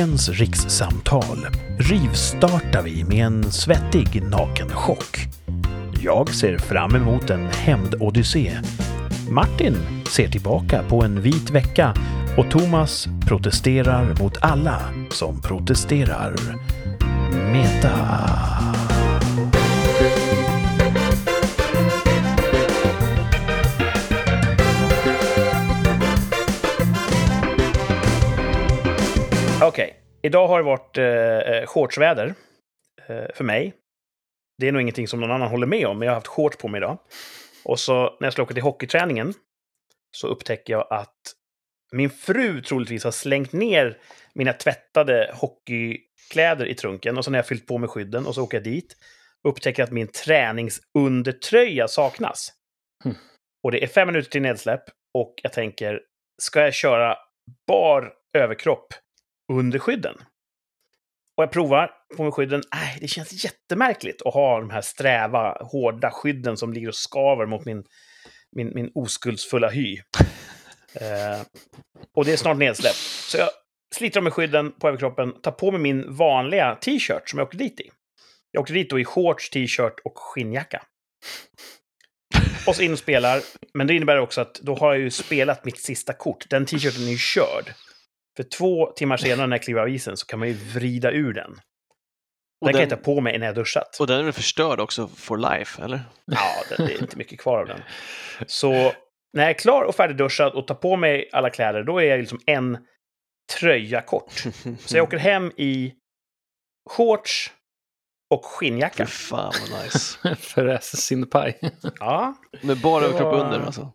dagens rikssamtal rivstartar vi med en svettig nakenchock. Jag ser fram emot en hämndodyssé. Martin ser tillbaka på en vit vecka och Thomas protesterar mot alla som protesterar. Meta. Idag har det varit eh, eh, shortsväder eh, för mig. Det är nog ingenting som någon annan håller med om, men jag har haft shorts på mig idag. Och så när jag skulle åka till hockeyträningen så upptäcker jag att min fru troligtvis har slängt ner mina tvättade hockeykläder i trunken och så när jag fyllt på med skydden och så åker jag dit upptäcker att min träningsundertröja saknas. Hmm. Och det är fem minuter till nedsläpp och jag tänker, ska jag köra bar överkropp under skydden? Och jag provar på med skydden. Äh, det känns jättemärkligt att ha de här sträva, hårda skydden som ligger och skaver mot min, min, min oskuldsfulla hy. Eh, och det är snart nedsläppt. Så jag sliter av med skydden på överkroppen, tar på mig min vanliga t-shirt som jag åkte dit i. Jag åkte dit då i shorts, t-shirt och skinnjacka. Och så in och spelar. Men det innebär också att då har jag ju spelat mitt sista kort. Den t-shirten är ju körd. För två timmar senare när jag kliver av isen så kan man ju vrida ur den. Den, Och kan jag den, inte ha på mig när jag duschat. och den är förstörd också for life, eller? Ja, det, det är inte mycket kvar av den. Så när jag är klar och färdigduschad och tar på mig alla kläder, då är jag liksom en tröja kort. Så jag åker hem i shorts och skinnjacka. Fy fan vad nice. Fräs sin paj. Ja, Med bara överkropp var- under alltså.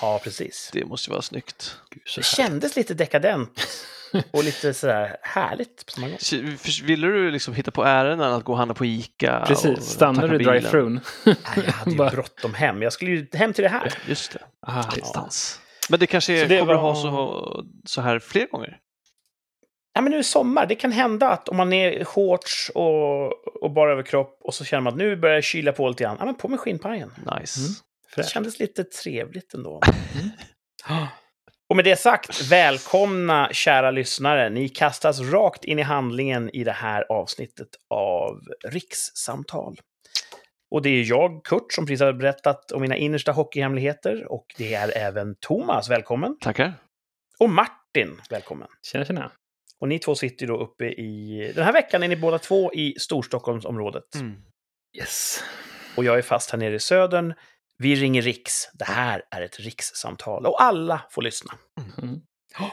Ja precis. Det måste ju vara snyggt. Det kändes lite dekadent och lite sådär härligt på samma gång. Ville du liksom hitta på ärenden att gå och handla på Ica? Precis, stannar tacka du drive-thrun? Nej, jag hade ju bråttom hem. Jag skulle ju hem till det här. Just det, Ah, någonstans. Men det kanske Så är, det kommer du var- ha så, så här fler gånger? Ja, men nu är det sommar. Det kan hända att om man är i shorts och, och bara överkropp och så känner man att nu börjar det kyla på lite grann. Ja, men på med skinnpajen. Nice. Mm. Det kändes lite trevligt ändå. Och med det sagt, välkomna kära lyssnare. Ni kastas rakt in i handlingen i det här avsnittet av Rikssamtal. Och det är jag, Kurt, som precis har berättat om mina innersta hockeyhemligheter. Och det är även Thomas, välkommen. Tackar. Och Martin, välkommen. Tjena, tjena. Och ni två sitter ju då uppe i... Den här veckan är ni båda två i Storstockholmsområdet. Mm. Yes. Och jag är fast här nere i södern. Vi ringer Riks. Det här är ett rikssamtal. Och alla får lyssna. Mm.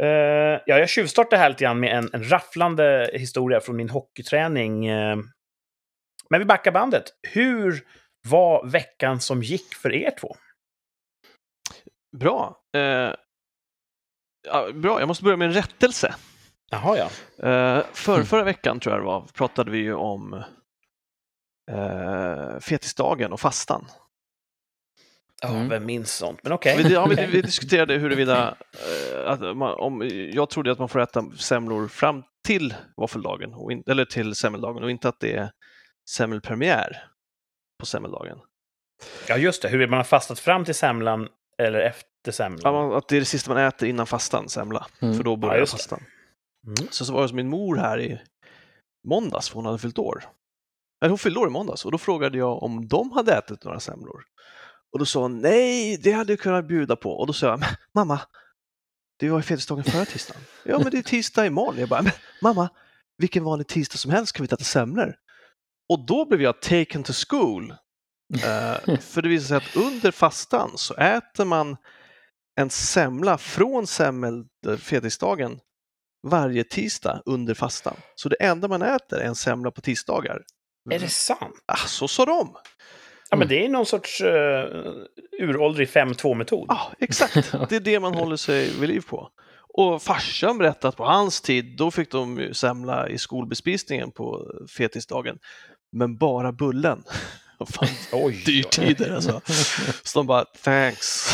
Eh, ja, jag tjuvstartade här lite grann med en, en rafflande historia från min hockeyträning. Eh, men vi backar bandet. Hur var veckan som gick för er två? Bra. Eh, ja, bra, jag måste börja med en rättelse. Jaha, ja. Eh, för, förra veckan tror jag det var, pratade vi ju om fetisdagen och fastan. Ja, Mm. vem minns sånt? Men okej. Vi, ja, vi, vi diskuterade huruvida eh, att man, om, jag trodde att man får äta semlor fram till våffeldagen, in, eller till semmeldagen och inte att det är semmelpremiär på semmeldagen. Ja, just det. Hur man har fastat fram till semlan eller efter semlan. Ja, Att det är det sista man äter innan fastan, semla, Mm. för då Ja, börjar det. fastan. Mm. Så, så var jag hos min mor här i måndags, för hon hade fyllt år. Eller hon fyllde år i måndags och då frågade jag om de hade ätit några semlor. Och då sa hon nej, det hade jag kunnat bjuda på. Och då sa jag, "Men, mamma, det var ju fetisdagen förra tisdagen. ja, men det är tisdag imorgon. Jag bara, "Men, mamma, vilken vanlig tisdag som helst kan vi äta semlor. Och då blev jag taken to school. Eh, för det visade sig att under fastan så äter man en semla från semmel, fetisdagen varje tisdag under fastan. Så det enda man äter är en semla på tisdagar. Är det sant? Ah, så sa de! Ja, men det är någon sorts uh, uråldrig 5-2-metod. Ja, exakt. Det är det man håller sig vid liv på. Och farsan berättade att på hans tid, då fick de ju semla i skolbespisningen på fetisdagen. Men bara bullen. Vad Fan, Oj, dyrtider alltså. Så de bara, thanks.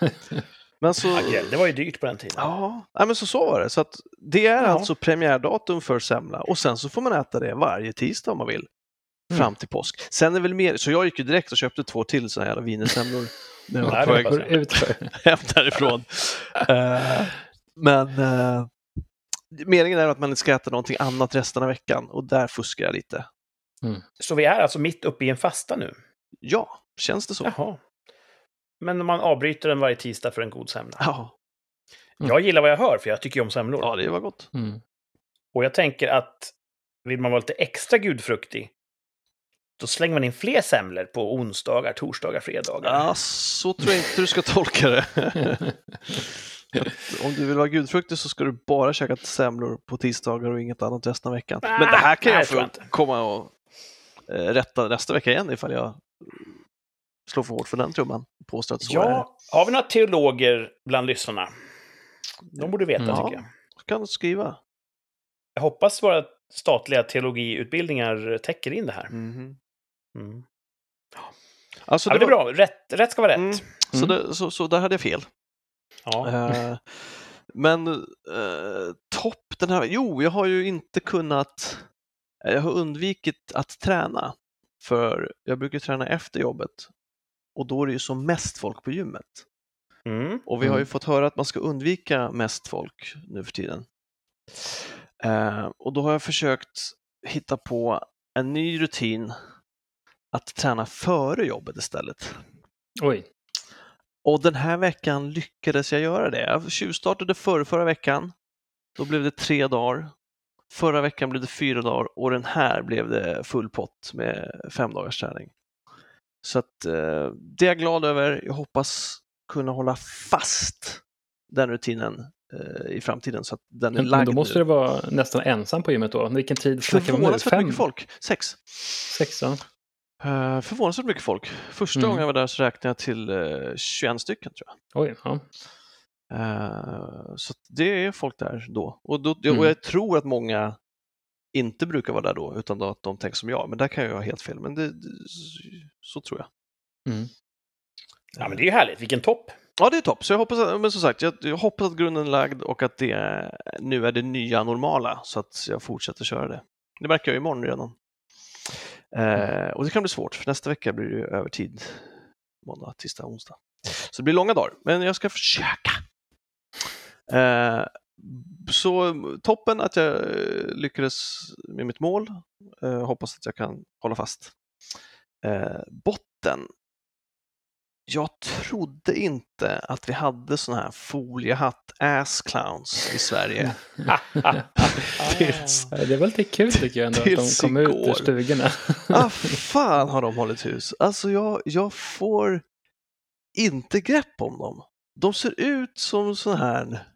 Men så... Ja, det var ju dyrt på den tiden. Ja, nej, men så, så var det. Så att det är Ja. alltså premiärdatum för semla och sen så får man äta det varje tisdag om man vill. Mm. Fram till påsk. Sen är väl mer, så jag gick ju direkt och köpte två till sådana jävla wienersemlor när jag var på väg ut hem därifrån. Eh, men, eh, meningen är att man ska äta någonting annat resten av veckan och där fuskar jag lite. Så vi är alltså mitt uppe i en fasta nu? Ja, känns det så? Jaha. Men man avbryter den varje tisdag för en god semla. Ja, Mm. Jag gillar vad jag hör, för jag tycker ju om semlor. ja det var gott. Mm. Och jag tänker att vill man vara lite extra gudfruktig, då slänger man in fler semlor på onsdagar, torsdagar, fredagar. Ja, så tror jag inte du ska tolka det. Att Om du vill vara gudfruktig så ska du bara käka semlor på tisdagar och inget annat resten av veckan. Men det här kan nej, jag få jag komma och eh, rätta nästa vecka igen ifall jag slår för hårt för den trumman. Påstår att så är det. Ja, har vi några teologer bland lyssnarna? De borde veta, Mm. tycker jag. Kan du skriva. Jag hoppas våra statliga teologiutbildningar täcker in det här. Mhm. Mm. Alltså, Ja, det är var- bra. Rätt, rätt ska vara rätt. Mm. Så, Mm. det, så, så där hade jag fel. Ja. Eh, men eh, topp den här, jo, jag har ju inte kunnat, jag har undvikit att träna. För jag brukar träna efter jobbet och då är det ju som mest folk på gymmet. Mm. Och vi har ju Mm. fått höra att man ska undvika mest folk nu för tiden. Eh, och då har jag försökt hitta på en ny rutin att träna före jobbet istället. Oj. Och den här veckan lyckades jag göra det. Jag tjuvstartade förra, förra veckan. Då blev det tre dagar. Förra veckan blev det fyra dagar och den här blev det full pott med fem dagars träning. Så att, eh, det är jag glad över. Jag hoppas kunna hålla fast den rutinen eh, i framtiden så att den är Men, men lagd då måste nu. du vara nästan ensam på gymmet då. Vilken tid snackar vi om nu? Fem? mycket folk. Sex. Sex, ja. Uh, förvånansvärt mycket folk. Första Mm. gången jag var där så räknade jag till uh, 21 stycken tror jag. Oj, ja. Eh, så det är folk där då. Och, då Mm. och jag tror att många inte brukar vara där då, utan då att de tänker som jag. Men där kan jag ha helt fel, men det, det, så tror jag. Mm. ja, men det är ju härligt. Vilken topp! Ja, det är topp. Så jag hoppas, att, men som sagt, jag, jag hoppas att grunden är lagd och att det nu är det nya normala, så att jag fortsätter köra det. Det märker jag imorgon redan. Eh, och det kan bli svårt, för nästa vecka blir det övertid. Måndag, tisdag, onsdag. Så det blir långa dagar, men jag ska försöka. Eh, så toppen att jag eh, lyckades med mitt mål. Eh, hoppas att jag kan hålla fast. Eh, botten. Jag trodde inte att vi hade såna här foliehatt ass clowns i Sverige. Tills- Det är väl lite kul tycker jag ändå att de kom ut igår. ur stugorna. Ah, fan har de hållit hus. Alltså jag, jag får inte grepp om dem. De ser ut som såna här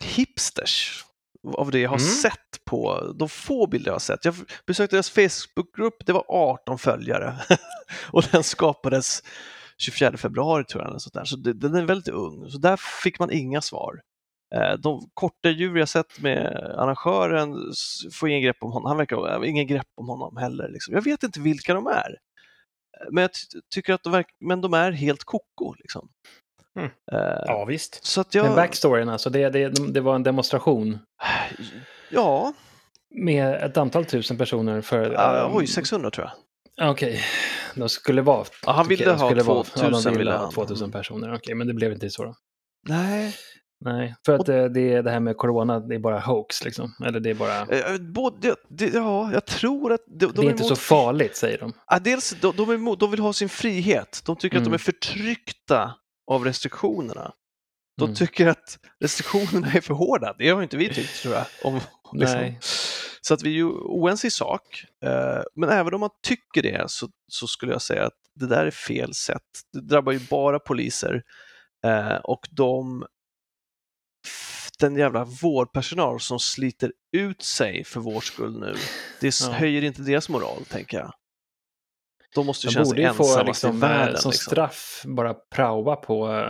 hipsters av det jag har Mm. sett på de få bilder jag har sett. Jag besökte deras Facebookgrupp, det var 18 följare och den skapades 24 februari tror jag. Eller sånt där. Så det, den är väldigt ung, så där fick man inga svar. Eh, De korta djur jag sett med arrangören får ingen grepp om honom. Han verkar ha ingen grepp om honom heller. Liksom. Jag vet inte vilka de är. Eh, Men jag ty- tycker att de, verk- men de är helt koko. Liksom. Mm. Eh, Ja, visst. Så att Men jag... backstoryn alltså, det, det, det var en demonstration Ja, med ett antal tusen personer för... uh, um, oj, 600 tror jag. Okej, de skulle vara... Ja, han ville ha skulle 2000 ja, de ville ha han. 2000 personer. Okej, men det blev inte så då. Nej, Nej, för att det, det, det här med corona, det är bara hoax liksom. Eller det är bara... eh, både, det, ja, jag tror att de, de det är inte så emot- farligt, säger de. Ja, dels, de, de, är emot, de vill ha sin frihet. De tycker att de Mm. är förtryckta av restriktionerna. De Mm. tycker att restriktionerna är för hårda. Det har inte vi tyckt, tror jag. Om, liksom. Nej. Så att vi är ju oense i sak. Eh, Men även om man tycker det så, så skulle jag säga att det där är fel sätt. Det drabbar ju bara poliser eh, och de den jävla vårdpersonal som sliter ut sig för vår skull nu. Det Ja. höjer inte deras moral, tänker jag. De måste ju känna sig ju få liksom, i världen. eh, som liksom. straff bara praoa på,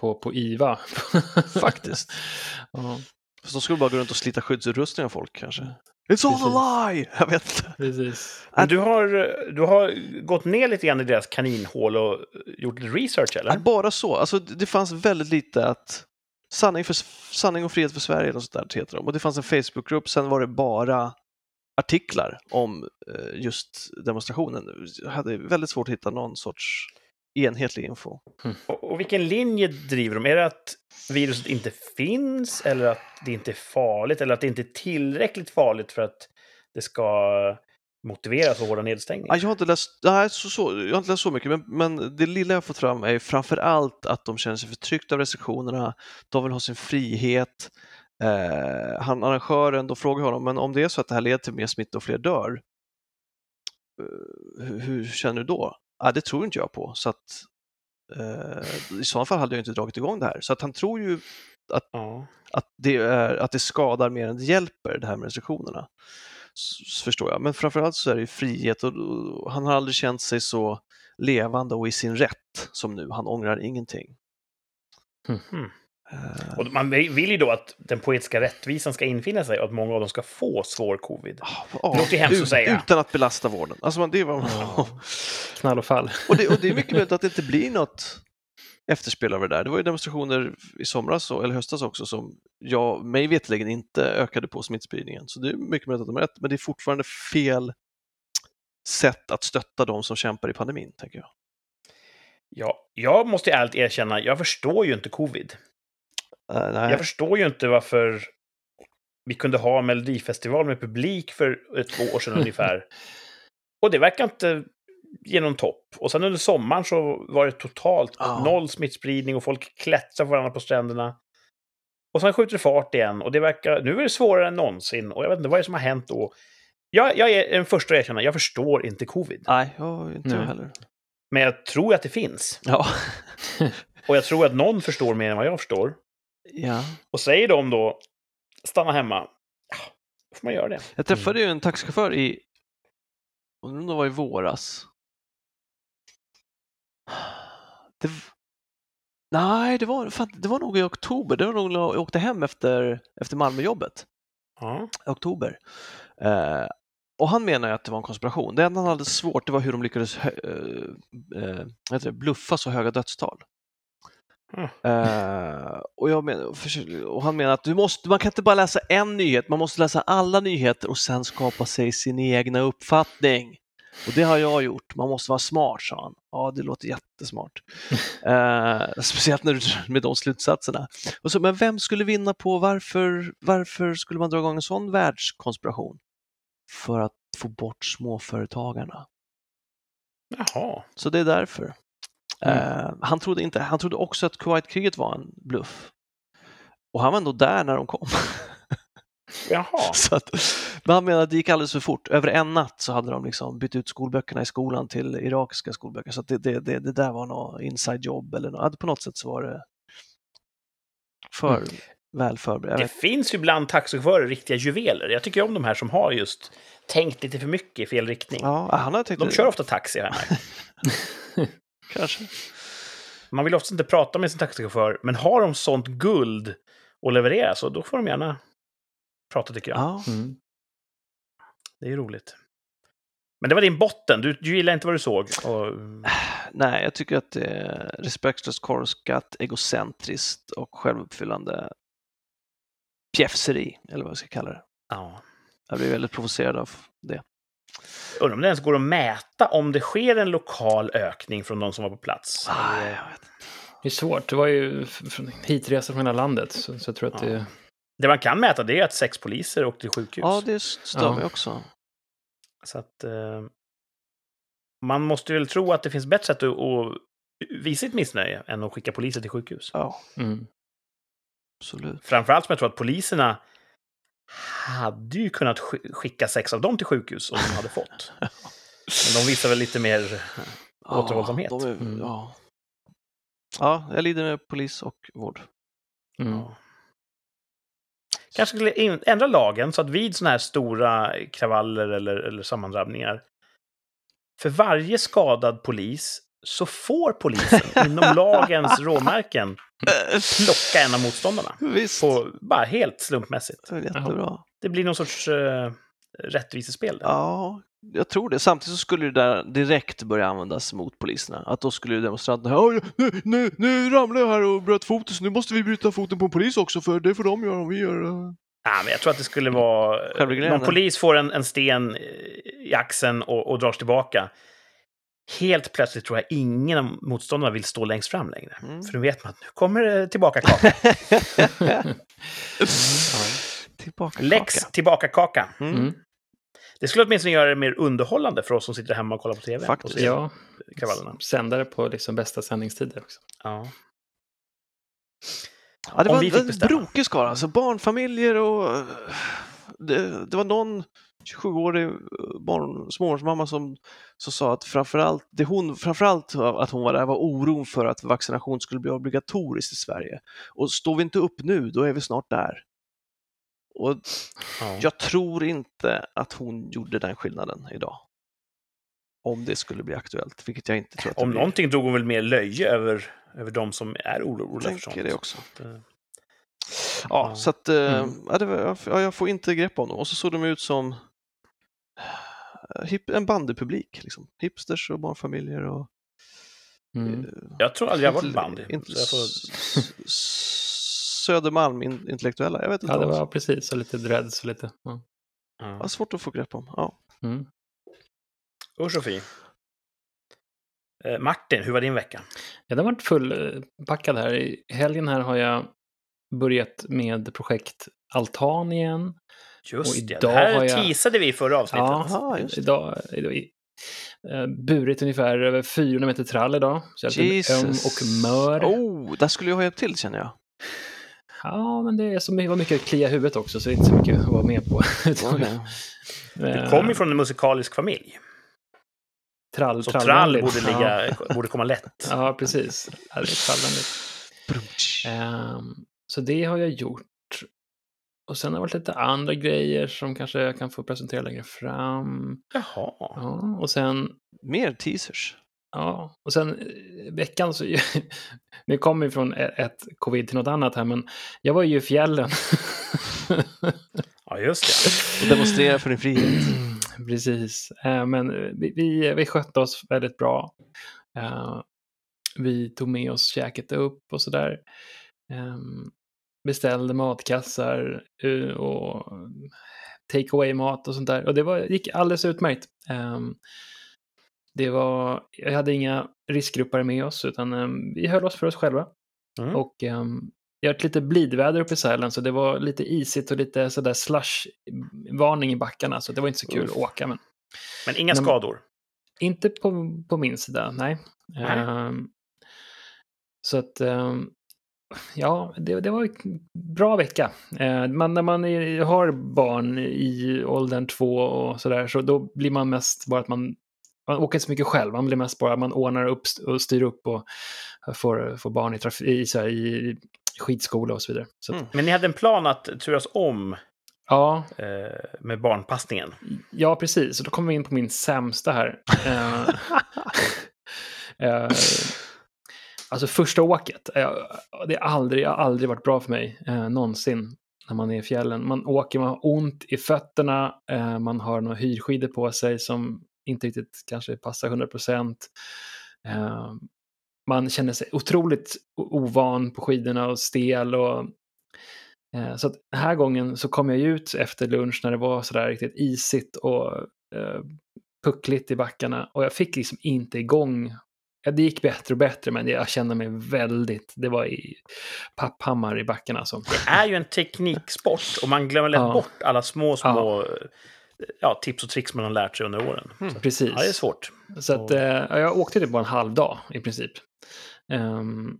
på, på IVA. Faktiskt. ja, Fast de skulle bara gå runt och slita skyddsutrustning av folk kanske. It's all a lie! Jag vet inte. precis. Men du har, du har gått ner lite grann i deras kaninhål och gjort research, eller? Bara så, alltså det det fanns väldigt lite att Sanning, för, sanning och frihet för Sverige och sånt där heter de. Och det fanns en Facebookgrupp, sen var det bara artiklar om eh, just demonstrationen. Jag hade väldigt svårt att hitta någon sorts enhetlig info. Och, och vilken linje driver de? Är det att viruset inte finns, eller att det inte är farligt, eller att det inte är tillräckligt farligt för att det ska motiveras för hårda nedstängningar? Ja, jag, har inte läst, nej, så, så, jag har inte läst så mycket, men, men det lilla jag fått fram är framför allt att de känner sig förtryckta av restriktionerna, de vill ha sin frihet. Eh, han, arrangören, då frågar honom, men om det är så att det här leder till mer smitta och fler dör, eh, hur, hur känner du då? Ah, det tror inte jag på, så att eh, i så fall hade jag inte dragit igång det här. Så att han tror ju Ja. att det, är, att det skadar mer än det hjälper, det här med restriktionerna. S- förstår jag. Men framförallt så är det ju frihet och, och han har aldrig känt sig så levande och i sin rätt som nu. Han ångrar ingenting. Mhm. Eh, Och man vill ju då att den poetiska rättvisan ska infinna sig och att många av dem ska få svår covid. hemskt ut- att säga. Utan att belasta vården. Alltså, det var, Ja. Knall och fall. och, det, och det är mycket möjligt att det inte blir något efterspel av det där. Det var ju demonstrationer i somras, och- eller höstas också, som jag, mig veterligen inte ökade på smittspridningen. Så det är mycket möjligt att de har rätt, men det är fortfarande fel sätt att stötta de som kämpar i pandemin, tänker jag. Ja, jag måste ju ärligt erkänna, jag förstår ju inte covid. Eh, nej. Jag förstår ju inte varför vi kunde ha Melodifestival med publik för ett, två år sedan ungefär. Och det verkar inte ge någon topp. Och sen under sommaren så var det totalt Ja. noll smittspridning och folk klättrar på varandra på stränderna. Och sen skjuter det fart igen och det verkar... Nu är det svårare än någonsin och jag vet inte vad är det som har hänt då. Jag, jag är den första att erkänna, jag förstår inte covid. Nej, jag, inte jag Nej. heller. Men jag tror att det finns. Ja. Och jag tror att någon förstår mer än vad jag förstår. Ja. Och säger de då stanna hemma, ja, då får man göra det. Jag träffade ju en taxichaufför i, undrar om det var i våras. Det, nej, det var, fan, det var nog i oktober. Det var nog när jag åkte hem efter, efter Malmöjobbet. Ja. i oktober. Eh, och han menar ju att det var en konspiration. Det enda han hade svårt det var hur de lyckades hö- eh, eh, bluffa så höga dödstal. Mm. Eh, och, jag för- och han menar att du måste, man kan inte bara läsa en nyhet, man måste läsa alla nyheter och sen skapa sig sin egna uppfattning. Och det har jag gjort, man måste vara smart, sa han. Ja, det låter jättesmart. Eh, speciellt när du, med de slutsatserna. Och så, men vem skulle vinna på varför, varför skulle man dra igång en sån världskonspiration? För att få bort småföretagarna. Jaha. Så det är därför. Mm. Eh, han, trodde inte, han trodde också att Kuwaitkriget var en bluff. Och han var ändå där när de kom. Jaha. så att, men han menar att det gick alldeles för fort. Över en natt så hade de liksom bytt ut skolböckerna i skolan till irakiska skolböcker. Så det, det, det, det där var något inside jobb eller något. På något sätt så var det för Mm. väl förberett. Det finns ju bland taxichaufförer riktiga juveler. Jag tycker om de här som har just tänkt lite för mycket i fel riktning. Ja, han hade tänkt De kör ofta taxi, har märkt. kanske. Man vill ofta inte prata med sin taxichaufför, men har de sånt guld att leverera så då får de gärna prata, tycker jag. Ja. Mm. Det är ju roligt. Men det var din botten. Du, du gillar inte vad du såg. Och, Nej, jag tycker att det är respektlöst, korkat, egocentriskt och självuppfyllande pjäfseri, eller vad jag ska kalla det. ja. Jag blir väldigt provocerad av det. Undrar om det ens går att mäta om det sker en lokal ökning från de som var på plats. Ah, jag vet. Det är svårt. Det var ju hitresor från hela landet. Så, så jag tror att Ja. det... Det man kan mäta det är att sex poliser åkte till sjukhus. Ja, det stör Ja. mig också. Så att, eh, man måste väl tro att det finns bättre sätt att, att visa sitt missnöje än att skicka poliser till sjukhus. Ja, Mm. absolut. Framförallt som jag tror att poliserna hade ju kunnat sk- skicka sex av dem till sjukhus om de hade fått. Men de visar väl lite mer... Återhållsamhet. Ja, är, Mm. ja. ja, jag lider med polis och vård. Mm. Ja. Kanske skulle in, ändra lagen så att vid sådana här stora kravaller eller, eller sammandrabbningar, för varje skadad polis så får polisen inom lagens råmärken plocka en av motståndarna. Visst, På, bara helt slumpmässigt. det jättebra. Det blir någon sorts uh, rättvisespel. där. Ja, jag tror det. Samtidigt så skulle det där direkt börja användas mot poliserna. Att då skulle demonstranterna "Ja, nu, nu, nu ramlade jag här och bröt foten så nu måste vi bryta foten på en polis också för det får de göra om vi gör det. Ja, men jag tror att det skulle vara... Någon polis får en, en sten i axeln och, och dras tillbaka. Helt plötsligt tror jag ingen av motståndarna vill stå längst fram längre. Mm. För nu vet man att nu kommer det tillbaka kaka. Tillbaka Lex kaka. tillbaka kaka. Mm. Mm. Det skulle åtminstone göra det mer underhållande för oss som sitter hemma och kollar på tv. Faktiskt. Och Ja, kravallerna. sändare på liksom bästa sändningstider också. Ja. Ja, det Om var en brokig skara, alltså barnfamiljer och eh, det, det var någon 27-årig barn, småbarnsmamma som, som sa att framförallt, det hon, framförallt att hon var där var oron för att vaccination skulle bli obligatoriskt i Sverige. Och står vi inte upp nu, då är vi snart där. Och Ja. jag tror inte att hon gjorde den skillnaden idag. Om det skulle bli aktuellt, vilket jag inte tror att det Om blir. någonting drog hon väl mer löje över, över de som är oroliga Jag för sånt. det också. Det- Ja, Ja. så att eh, Mm. ja, det var, ja, jag får inte grepp om dem. Och så såg de ut som eh, hip, en bandypublik, liksom. hipsters och barnfamiljer. Och, Mm. eh, Jag tror aldrig jag har varit bandy. Inte, så jag får... s- s- Södermalm in, intellektuella, jag vet inte. Ja, det var precis. Och lite dreads och lite... Ja. Det ja. svårt att få grepp om. Ja. Mm. Usch och fy. Eh, Martin, hur var din vecka? Ja, den har varit fullpackad här. I helgen här har jag börjat med projekt Altan igen. Just Och det, idag det här jag- teasade vi i förra avsnittet. Aha, just det. idag, idag eh, burit ungefär över 400 meter trall idag. Så jag är öm och mör. Oh, där skulle jag ha hjälpt till känner jag. Ja, men det är så mycket, var mycket att klia i huvudet också, så det är inte så mycket att vara med på. Okej. Du eh, kommer ju från en musikalisk familj. trall, Så trall trallvänligt. borde, ligga, borde komma lätt. Ja, precis. Det är. Ehm, så det har jag gjort. Och sen har det varit lite andra grejer som kanske jag kan få presentera längre fram. Jaha. Ja, och sen, Mer teasers. ja, och sen eh, veckan så, vi kommer ju från ett, ett covid till något annat här, men jag var ju i fjällen. Ja, just det. Och demonstrera för din frihet. Precis, Eh, men vi, vi, vi skötte oss väldigt bra. Eh, Vi tog med oss käket upp och sådär. Ehm, Beställde matkassar eh, och take away mat och sånt där. Och det var, gick alldeles utmärkt. Ehm, Det var, jag hade inga riskgrupper med oss, utan ehm, vi höll oss för oss själva. Mm. Och um, jag har ett lite blidväder uppe i Sälen, så det var lite isigt och lite sådär slush-varning i backarna, så det var inte så kul Uff. att åka. Men Men inga Men- skador. inte på, på min sida, nej. Nej. Ehm, så att, ehm, ja, det, det var en bra vecka. Uh, man, när man är, har barn i åldern två och sådär, så då blir man mest bara att man man åker inte så mycket själv, man blir mest bara man ordnar upp och styr upp och får, får barn i, traf- i, så här, i skidskola och så vidare. Så att, Mm. Men ni hade en plan att turas om Ja, eh, med barnpassningen. Ja, precis. Och då kommer vi in på min sämsta här. Eh, eh, alltså första åket. Eh, det, har aldrig, har aldrig varit bra för mig, eh, någonsin, när man är i fjällen. Man åker, man har ont i fötterna, eh, man har några hyrskidor på sig som inte riktigt kanske passar 100 procent. Eh, man känner sig otroligt ovan på skidorna och stel och Eh, Så att den här gången så kom jag ut efter lunch när det var sådär riktigt isigt och eh, puckligt i backarna och jag fick liksom inte igång. Ja, det gick bättre och bättre men jag kände mig väldigt, det var i papphammar i backarna. Så. Det är ju en tekniksport och man glömmer lätt Ja. bort alla små, små ja, tips och tricks man har lärt sig under åren. Mm. Så, Precis. ja, det är svårt. Så att, eh, ja, jag åkte typ bara en halv dag i princip. Ehm,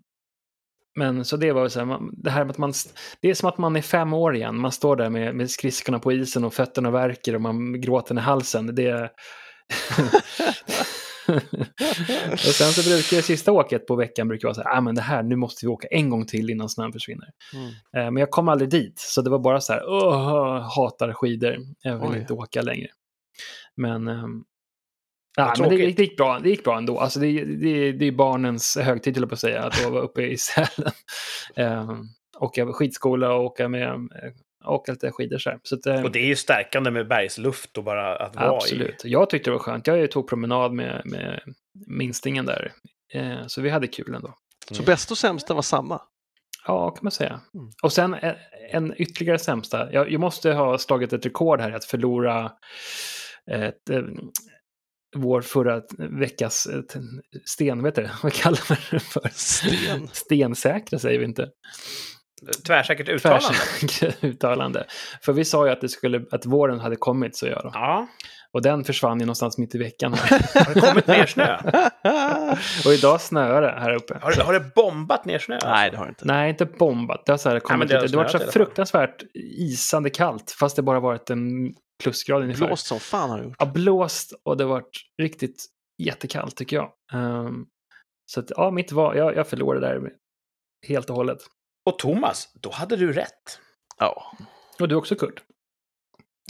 men så det var så här, det här med att man, det är som att man är fem år igen. Man står där med, med skridskorna på isen och fötterna värker och man gråter i halsen. Det är... och sen så brukar det sista åket på veckan brukar vara så här, ah, men det här, nu måste vi åka en gång till innan snön försvinner. Mm. Eh, men jag kom aldrig dit, så det var bara så här, åh, hatar skidor, jag vill Oj. inte åka längre. Men, Vad men det, det, gick bra, det gick bra ändå. Alltså det, det, det är barnens högtid, jag på att säga, att vara uppe i Sälen. Ehm, åka skidskola och åka, med, eh, åka lite skidor så här. Så att, eh, Och det är ju stärkande med bergsluft och bara att vara Absolut. Jag tyckte det var skönt. Jag tog promenad med, med minstingen där. Eh, så vi hade kul ändå. Så bästa och sämsta var samma. Ja, kan man säga. Mm. Och sen en, en ytterligare sämsta. Jag, jag måste ha slagit ett rekord här i att förlora ett, eh, vår förra veckas eh, sten, vet du, vad kallar man det för? Sten. Stensäkra säger vi inte. Tvärsäkert uttalande. Tvärsäkra uttalande. För vi sa ju att, det skulle, att våren hade kommit, så jag då. Ja. Och den försvann ju någonstans mitt i veckan. Här. Har det kommit mer snö? Och idag snöar det här uppe. Har det, har det bombat ner snö? alltså? Nej, det har det inte. Nej, inte bombat. Det har, så här kommit men det har lite. Det har varit så fruktansvärt isande kallt, fast det bara varit en plusgrad ungefär. Blåst som fan har det gjort. Ja, blåst och det har varit riktigt jättekallt tycker jag. Ehm, så att, ja, mitt var, jag, jag förlorade där helt och hållet. Och Thomas, då hade du rätt. Ja. Och du också Kurt?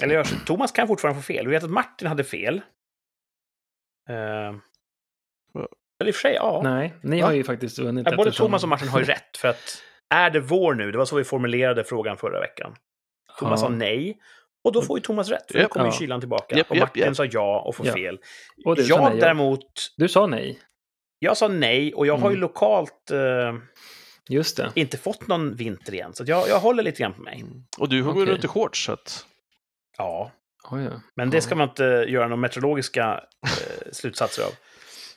Eller jag, Thomas kan fortfarande få fel. Vi vet att Martin hade fel. Uh, eller i och för sig, ja. Nej, ni Va? har ju faktiskt vunnit. Ja, både Thomas och Martin har ju rätt. För att är det vår nu? Det var så vi formulerade frågan förra veckan. Thomas Ja. sa nej. Och då får ju Thomas rätt, för då kommer ju Ja. kylan tillbaka. Japp, och Martin japp. sa ja och får Ja. fel. Och du sa jag nej, ja. däremot, Du sa nej, jag sa nej och jag har ju Mm. lokalt eh, just det. inte fått någon vinter igen. Så att jag, jag håller lite grann på mig. Och du har gått runt i shorts, så att... Ja, Oj, ja. men det ska man inte göra några meteorologiska eh, slutsatser av.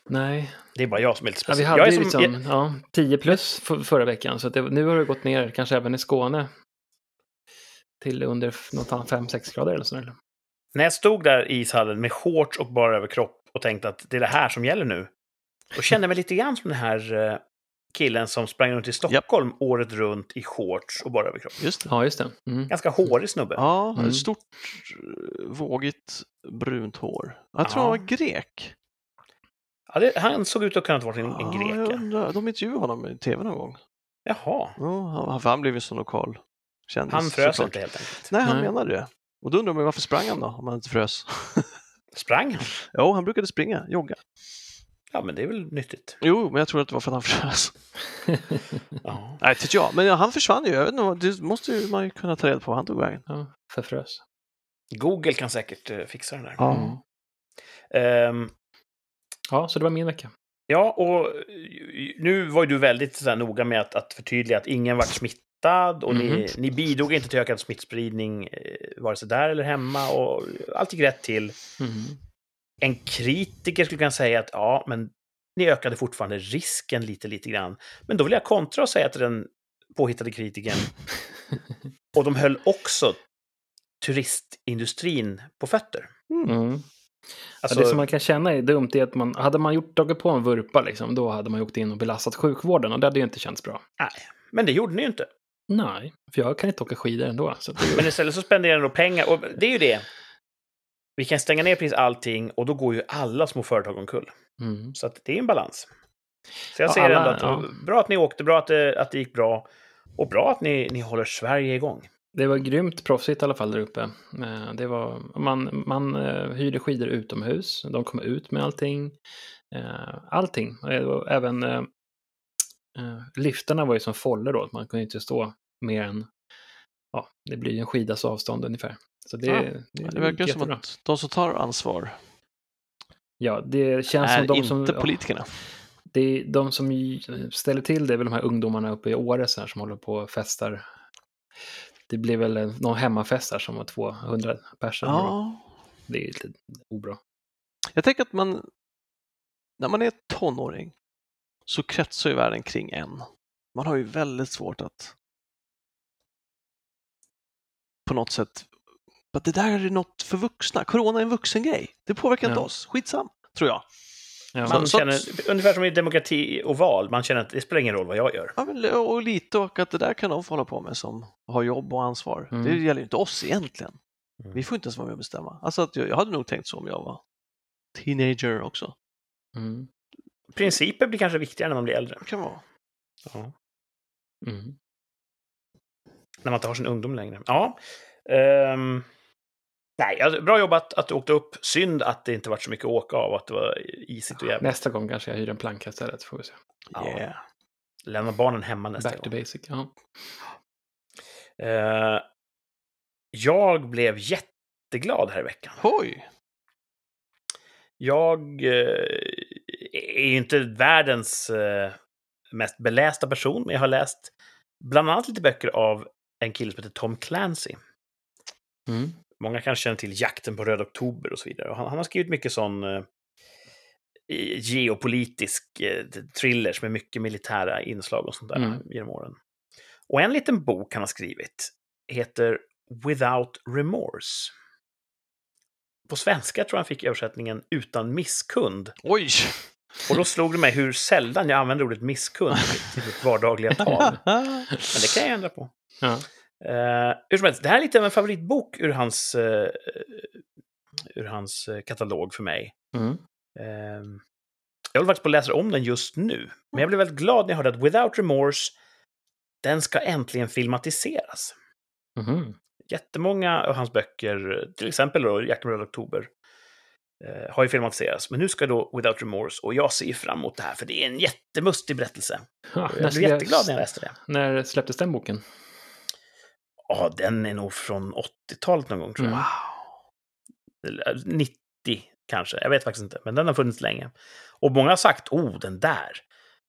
Nej, Det är bara jag som är lite ja, vi speciell. hade jag är ju som, liksom ja, 10 plus för, förra veckan, så att det, nu har det gått ner, kanske även i Skåne, till under f- något annat 5-6 grader eller så. Eller? När jag stod där i ishallen med shorts och bara överkropp och tänkte att det är det här som gäller nu. Då kände jag mig lite grann som den här eh, killen som sprang runt i Stockholm året runt i shorts och bara överkropp. Just det. Ja, just det. Mm. Ganska hårig snubbe. Ja, Mm. stort, eh, vågigt, brunt hår. Jag tror Ja. han var grek. Ja, det, han såg ut att kunna ha varit en, en Ja, jag grek. ja. undrar, de intervjuade honom i tv någon gång. Jaha, Ja, han, för han blev ju så lokal kändis. han frös såklart. inte helt enkelt. Nej, han Nej. menade det. Och då undrar man varför sprang han då, om han inte frös? Sprang han? jo, han brukade springa, jogga. Ja, men det är väl nyttigt. Jo, men jag tror att det var för att han frös. Ja. Nej, tyckte jag. Men han försvann ju. Jag vet inte, det måste ju man ju kunna ta reda på han tog vägen. ja, förfrös. Google kan säkert eh, fixa den där. Ja. Mm. Ehm, Ja, så det var min vecka. Ja, och eh, nu var ju du väldigt så här, noga med att, att förtydliga att ingen vart smittad och ni, Mhm. ni bidrog inte till ökad smittspridning eh, vare sig där eller hemma och allt gick rätt till. Mm. En kritiker skulle kunna säga att ja, men ni ökade fortfarande risken lite, lite grann. Men då vill jag kontra och säga till den påhittade kritikern, och de höll också turistindustrin på fötter. Mm. Alltså, ja, det som man kan känna är dumt är att man, hade man gjort, tagit på en vurpa, liksom, då hade man åkt in och belastat sjukvården och det hade ju inte känts bra. Men det gjorde ni ju inte. Nej, för jag kan inte åka skidor ändå. Så det, Men istället så spenderar de pengar, och det är ju det. Vi kan stänga ner precis allting och då går ju alla små företag omkull. mm. Så att det är en balans. Så jag Ja, säger alla- ändå att ja. bra att ni åkte, bra att det, att det gick bra. Och bra att ni, ni håller Sverige igång. det var grymt proffsigt i alla fall där uppe. Eh, Det var, man man eh, hyrde skidor utomhus, de kom ut med allting. Eh, Allting. Även liftarna var ju som foller då, man kunde inte stå mer än, ja, det blir ju en skidas avstånd ungefär. Så det, Ja, det, Det verkar som jättebra. att de som tar ansvar Ja, det känns är som de inte som... ja, politikerna. det är de som ställer till det är väl de här ungdomarna uppe i Åre så här, som håller på och festar. Det blev väl någon hemmafest här som var 200 personer. Ja. Det är lite obra. Jag tänker att man, när man är tonåring så kretsar ju världen kring en. Man har ju väldigt svårt att på något sätt, att det där är något för vuxna. Corona är en vuxen grej. Det påverkar inte Ja. oss. Skitsam, tror jag. Ja, Man så- känner, ungefär som i demokrati och val, man känner att det spelar ingen roll vad jag gör. Ja, men, och lite och att det där kan de få hålla på med som har jobb och ansvar. Mm. Det gäller ju inte oss egentligen. Mm. Vi får inte ens vara med och bestämma. Alltså att jag, jag hade nog tänkt så om jag var teenager också. mm, Principer blir kanske viktigare när man blir äldre. Det kan vara. Ja. mm. När man inte har sin ungdom längre. Ja. ehm, nej, alltså, bra jobbat att du åkte upp. Synd att det inte varit så mycket att åka av, att det var isigt och jävligt. Nästa gång kanske jag hyr en planka istället, får vi se. Ja. Yeah. Lämna barnen hemma nästa Back to gång. basic. Ja. Eh, jag blev jätteglad här i veckan. Oj! Jag eh, är inte världens eh, mest belästa person, men jag har läst bland annat lite böcker av en kille som heter Tom Clancy. Mm. Många kanske känner till Jakten på Röd Oktober och så vidare. Och han, han har skrivit mycket sån eh, geopolitisk eh, thrillers med mycket militära inslag och sånt där Mm. genom åren. Och en liten bok han har skrivit heter Without Remorse. På svenska tror jag han fick översättningen Utan misskund. Oj! Och då slog det mig hur sällan jag använder ordet misskund i mitt vardagliga tal. Men det kan jag ändra på. Ja. Uh, hur som helst, det här är lite av en favoritbok ur hans, eh, ur hans eh, katalog för mig. Mm. Eh, jag håller faktiskt på att läsa om den just nu. Men jag blev väldigt glad när jag hörde att Without Remorse, den ska äntligen filmatiseras. Mhm. Jättemånga av hans böcker, till exempel då Jack Röd Oktober, eh, har ju filmatiserats. Men nu ska då Without Remorse, och jag ser fram emot det här, för det är en jättemustig berättelse. Ja, jag blev jätteglad när jag läste det. när släpptes den boken? Ja, den är nog från 80-talet någon gång, tror jag. Mm. Eller, 90 kanske, jag vet faktiskt inte. Men den har funnits länge. Och många har sagt, oh, den där,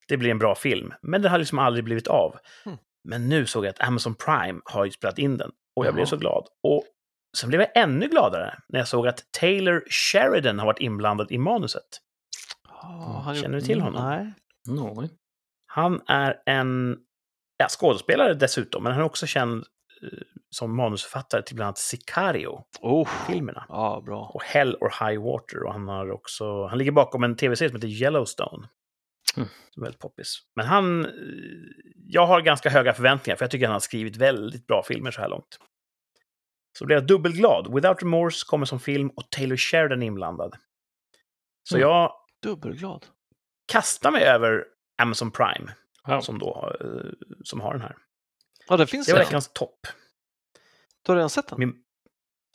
det blir en bra film. Men den har liksom aldrig blivit av. Mm. Men nu såg jag att Amazon Prime har ju spelat in den. Och jag blev Jaha. så glad. Och sen blev jag ännu gladare när jag såg att Taylor Sheridan har varit inblandad i manuset. Han Känner du till honom? Nej. No. Han är en ja, skådespelare dessutom, men han är också känd eh, som manusförfattare till bland annat Sicario-filmerna. Oh. Ja, bra. och Hell or High Water. Och han, har också, han ligger bakom en tv-serie som heter Yellowstone. Mm. Som är väldigt poppis. Men han... Jag har ganska höga förväntningar, för jag tycker han har skrivit väldigt bra filmer så här långt. Så blev jag dubbelglad. Without Remorse kommer som film och Taylor Sheridan är inblandad. Så Mm. jag Dubbelglad. kastar mig över Amazon Prime, Ja. som, då, eh, som har den här. Ja, det finns Det var veckans topp. Du har redan sett den? Min...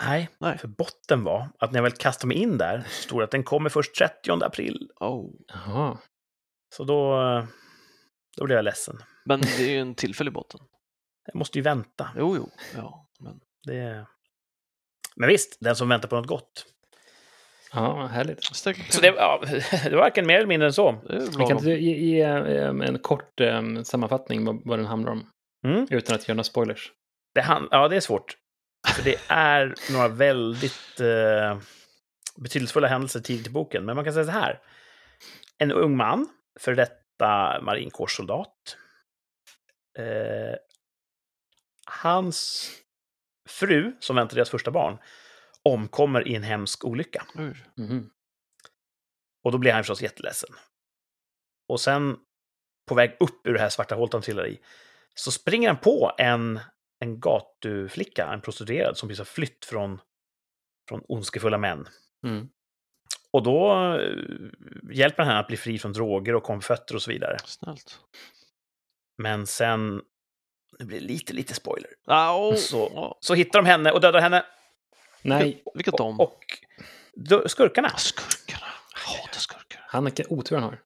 Nej, Nej. för botten var att när jag väl kastade mig in där så stod det att den kommer först 30 april. Oh. Jaha. Så då, då blev jag ledsen. Men det är ju en tillfällig botten. Jag måste ju vänta. Jo, jo. Ja, men... Det... Men visst, den som väntar på något gott. Ja, härligt. Så det, ja, det var varken mer eller mindre än så. kan inte du ge, ge eh, en kort eh, sammanfattning vad, vad den handlar om? Mm. Utan att göra några spoilers. Det, han, ja, det är svårt. För det är några väldigt eh, betydelsefulla händelser tidigt i boken. Men man kan säga så här. En ung man, för detta marinkårssoldat. Eh, hans fru, som väntar deras första barn, omkommer i en hemsk olycka. Mhm. Och då blir han förstås jätteledsen. Och sen, på väg upp ur det här svarta hålet han trillar i, så springer han på en, en gatuflicka, en prostituerad, som precis har flytt från, från ondskefulla män. Mm. Och då eh, hjälper han henne att bli fri från droger och konfetter och så vidare. Snällt. Men sen, nu blir det lite, lite spoiler, oh. Så- så hittar de henne och dödar henne. Nej, Vilket de? Och, och skurkarna. Skurkarna. Jag hatar skurkar. han vilken otur han har.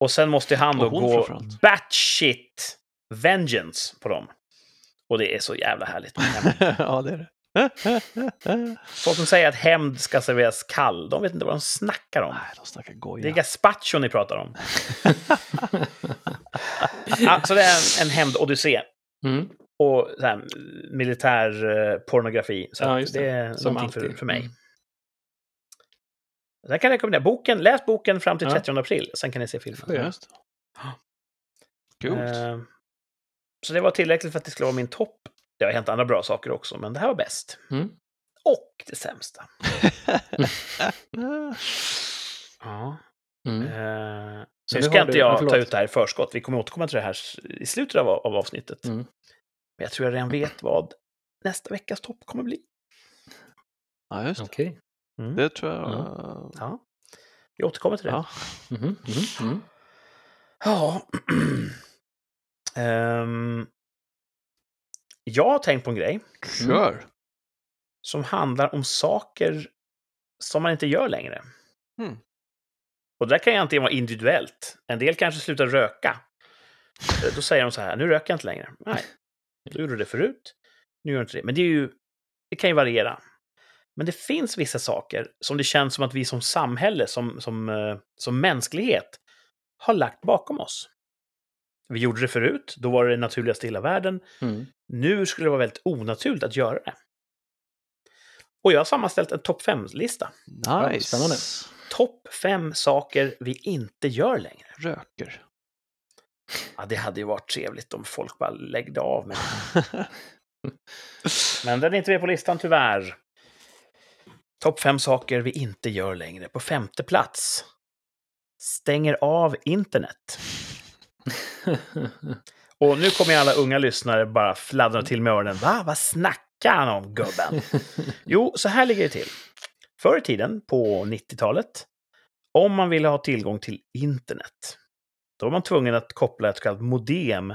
Och sen måste han då gå batshit vengeance på dem. Och det är så jävla härligt. ja, det är det. Folk som säger att hämnd ska serveras kall, de vet inte vad de snackar om. Nej, de snackar goja. Det är gazpacho ni pratar om. ja, så det är en, en hämnd-odyssé. Mm. Och så här, militär eh, pornografi. Så Ja, det. det. är Som någonting för, alltid. för mig. Mm. Sen kan jag rekommendera boken. Läs boken fram till Ja. 30 april. Sen kan ni se filmen. Just det. Coolt. Eh, så det var tillräckligt för att det skulle vara min topp. Det har hänt andra bra saker också, men det här var bäst. Mm. Och det sämsta. Ja. Mm. Eh, Så nu ska inte du- ja, jag förlåt. ta ut det här i förskott. Vi kommer återkomma till det här i slutet av, av avsnittet. Mm. Men jag tror jag redan vet vad nästa veckas topp kommer bli. Ja, just det. Okej. Mm. Det tror jag. Ja. Vi återkommer till det. Ja. Mhm, mhm, mhm. Ja. Ehm, jag har tänkt på en grej Kör. som handlar om saker som man inte gör längre. Mm. Och där kan ju antingen vara individuellt. En del kanske slutar röka. Eh, Då säger de så här, nu röker jag inte längre. Nej, då gjorde du det förut. Nu gör du inte det. Men det, är ju, det kan ju variera. Men det finns vissa saker som det känns som att vi som samhälle, som, som, eh, som mänsklighet, har lagt bakom oss. Vi gjorde det förut, då var det det naturligaste i hela världen. Mm. Nu skulle det vara väldigt onaturligt att göra det. Och jag har sammanställt en topp 5-lista. Nice. spännande. topp fem saker vi inte gör längre. Röker. Ja, det hade ju varit trevligt om folk bara läggde av med det. Men den är inte med på listan tyvärr. Topp fem saker vi inte gör längre. På femte plats. Stänger av internet. Och nu kommer alla unga lyssnare bara fladdra till med öronen. Va? Vad snackar han om, gubben? Jo, så här ligger det till. Förr i tiden, på 90-talet, om man ville ha tillgång till internet, då var man tvungen att koppla ett så kallat modem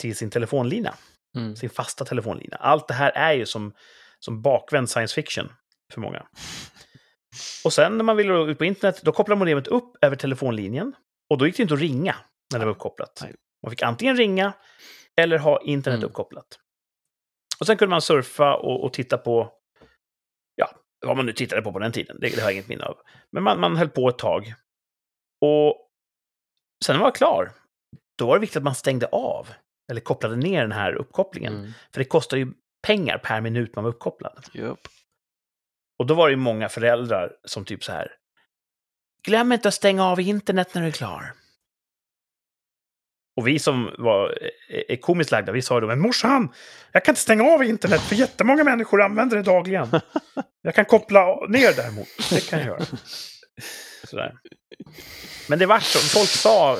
till sin telefonlina, Mm. sin fasta telefonlina. Allt det här är ju som, som bakvänd science fiction för många. Och sen när man ville ut på internet, då kopplade modemet upp över telefonlinjen. Och då gick det inte att ringa när det var uppkopplat. Nej. Man fick antingen ringa eller ha internet Mm. uppkopplat. Och sen kunde man surfa och, och titta på, ja, vad man nu tittade på på den tiden. Det, det har jag inget minne av. Men man, man höll på ett tag. Och sen när man var klar, då var det viktigt att man stängde av. Eller kopplade ner den här uppkopplingen. Mm. För det kostar ju pengar per minut man var uppkopplad. Japp. Och då var det ju många föräldrar som typ så här. Glöm inte att stänga av internet när du är klar. Och vi som var eh, är komiskt lagda, vi sa då, men morsan, jag kan inte stänga av internet för jättemånga människor använder det dagligen. Jag kan koppla ner däremot. Det kan jag göra. Sådär. Men det vart så. Folk sa eh,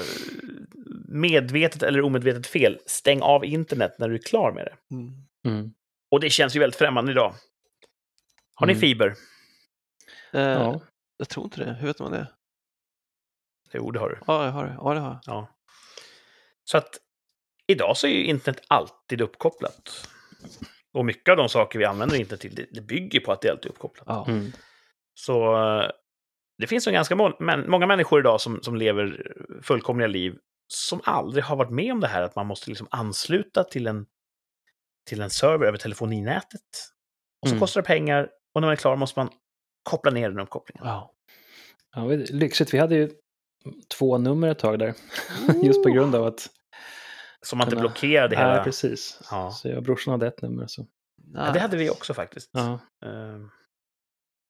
medvetet eller omedvetet fel. Stäng av internet när du är klar med det. Mm. Mm. Och det känns ju väldigt främmande idag. Har ni Mm. fiber? Eh, Ja. Jag tror inte det. Hur vet man det? Jo, det har du. Ja, jag har det. Ja, det har jag. Ja. Så att idag så är ju internet alltid uppkopplat. Och mycket av de saker vi använder internet till, det, det bygger på att det alltid är uppkopplat. Ja. Mm. Så eh, det finns ju ganska må men, många människor idag som, som lever fullkomliga liv som aldrig har varit med om det här att man måste liksom ansluta till en, till en server över telefoninätet. Och så Mm. kostar det pengar och när man är klar måste man koppla ner den uppkopplingen. Ja. Ja, lyxigt. Vi hade ju två nummer ett tag där. Just på grund av att... Man inte kunna- blockerade Nej, hela... precis. Ja. Så jag och brorsan hade ett nummer. Så. Ja, det hade vi också faktiskt. Ja. Eh,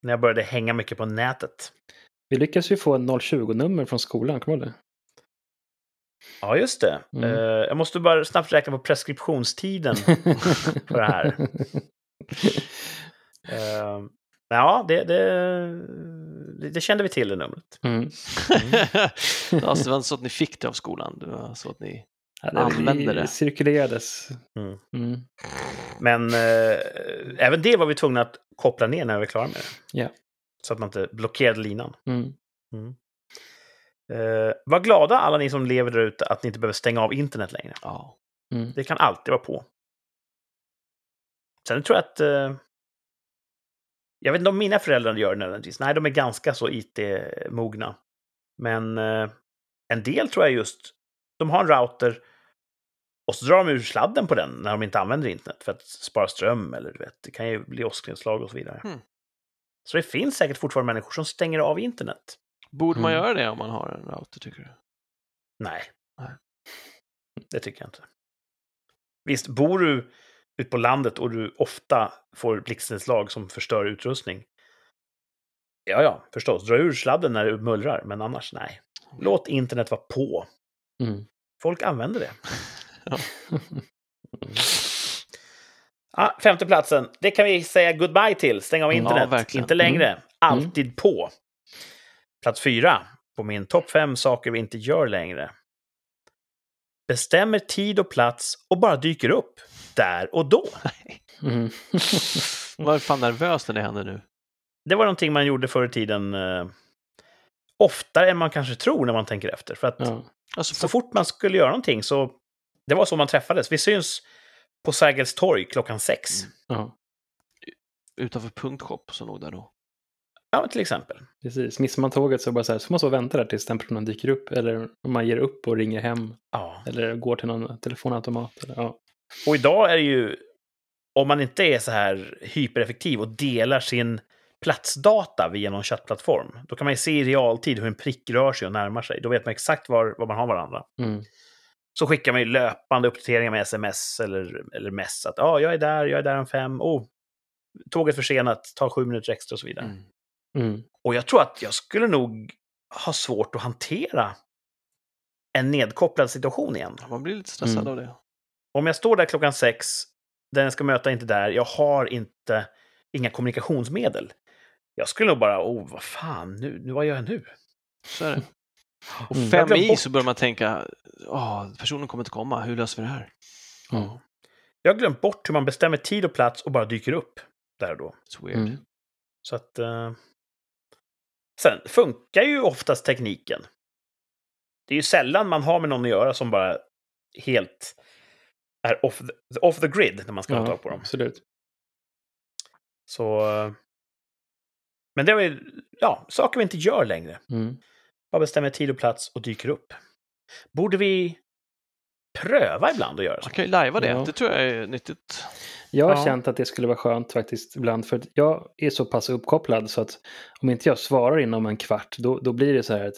när jag började hänga mycket på nätet. Vi lyckades ju få en 020-nummer från skolan, kommer du ihåg det? Ja, just det. Mm. Eh, jag måste bara snabbt räkna på preskriptionstiden för det här. Eh, ja, det, det, det, det kände vi till, det numret. Mm. alltså, det var inte så att ni fick det av skolan, det var så att ni... Ja, det Använde det. cirkulerades. Mm. Mm. Men eh, även det var vi tvungna att koppla ner när vi var klara med det. Ja. Så att man inte blockerade linan. Mm. Eh, var glada alla ni som lever där ute att ni inte behöver stänga av internet längre. Ja. Mm. Det kan alltid vara på. Sen tror jag att... Eh, jag vet inte om mina föräldrar gör det nödvändigtvis. Nej, de är ganska så IT-mogna. Men eh, en del tror jag just... De har en router och så drar de ur sladden på den när de inte använder internet för att spara ström eller du vet, det kan ju bli åsknedslag och så vidare. Hmm. Så det finns säkert fortfarande människor som stänger av internet. Borde man Mm. göra det om man har en router, tycker du? Nej. Nej. Det tycker jag inte. Visst, bor du ute på landet och du ofta får blixtnedslag som förstör utrustning. Ja, ja, förstås. Dra ur sladden när det mullrar, men annars nej. Låt internet vara på. Mm. Folk använder det. Ja. Ja, femte platsen. Det kan vi säga goodbye till. Stäng av Ja, internet. verkligen. inte längre. Alltid på. Plats fyra på min topp fem saker vi inte gör längre. Bestämmer tid och plats och bara dyker upp. Där och då. Mm. Är fan nervös när det händer nu. Det var någonting man gjorde förr i tiden. Eh, oftare än man kanske tror när man tänker efter. För att ja. Alltså, så fort man skulle göra någonting så... Det var så man träffades. Vi syns på Sergels torg klockan sex. Mm. ja, utanför punktshop som låg där då. Ja, till exempel. precis. Missar man tåget så, bara så, här, så måste man vänta där tills den personen dyker upp. Eller om man ger upp och ringer hem. Ja. Eller går till någon telefonautomat. Eller, ja. Och idag är det ju, om man inte är så här hypereffektiv och delar sin platsdata via någon chattplattform, då kan man ju se i realtid hur en prick rör sig och närmar sig. Då vet man exakt var, var man har varandra. Mm. Så skickar man ju löpande uppdateringar med sms eller, eller mess. Att ah, jag är där, jag är där om fem. Oh, tåget försenat, tar sju minuter extra och så vidare. Mm. Mm. Och jag tror att jag skulle nog ha svårt att hantera en nedkopplad situation igen. Man blir lite stressad Mm. av det. Om jag står där klockan sex, den jag ska möta är inte där, jag har inte, inga kommunikationsmedel. Jag skulle nog bara, oh vad fan, nu, nu vad gör jag nu? Så är det. Och Mm. Fem i bort- så börjar man tänka, "Åh, personen kommer inte komma, hur löser vi det här? Mm. Jag har glömt bort hur man bestämmer tid och plats och bara dyker upp där och då. It's weird. Mm. Så att... Eh... Sen funkar ju oftast tekniken. Det är ju sällan man har med någon att göra som bara helt är off the, off the grid när man ska ha Ja, tag på dem. absolut. Så... eh, Men det är ja, saker vi inte gör längre. Mm. Bara bestämmer tid och plats och dyker upp. Borde vi pröva ibland att göra så? Man kan ju lajva det, Ja. det tror jag är nyttigt. Jag har Ja. känt att det skulle vara skönt faktiskt ibland, för jag är så pass uppkopplad så att om inte jag svarar inom en kvart, då, då blir det så här att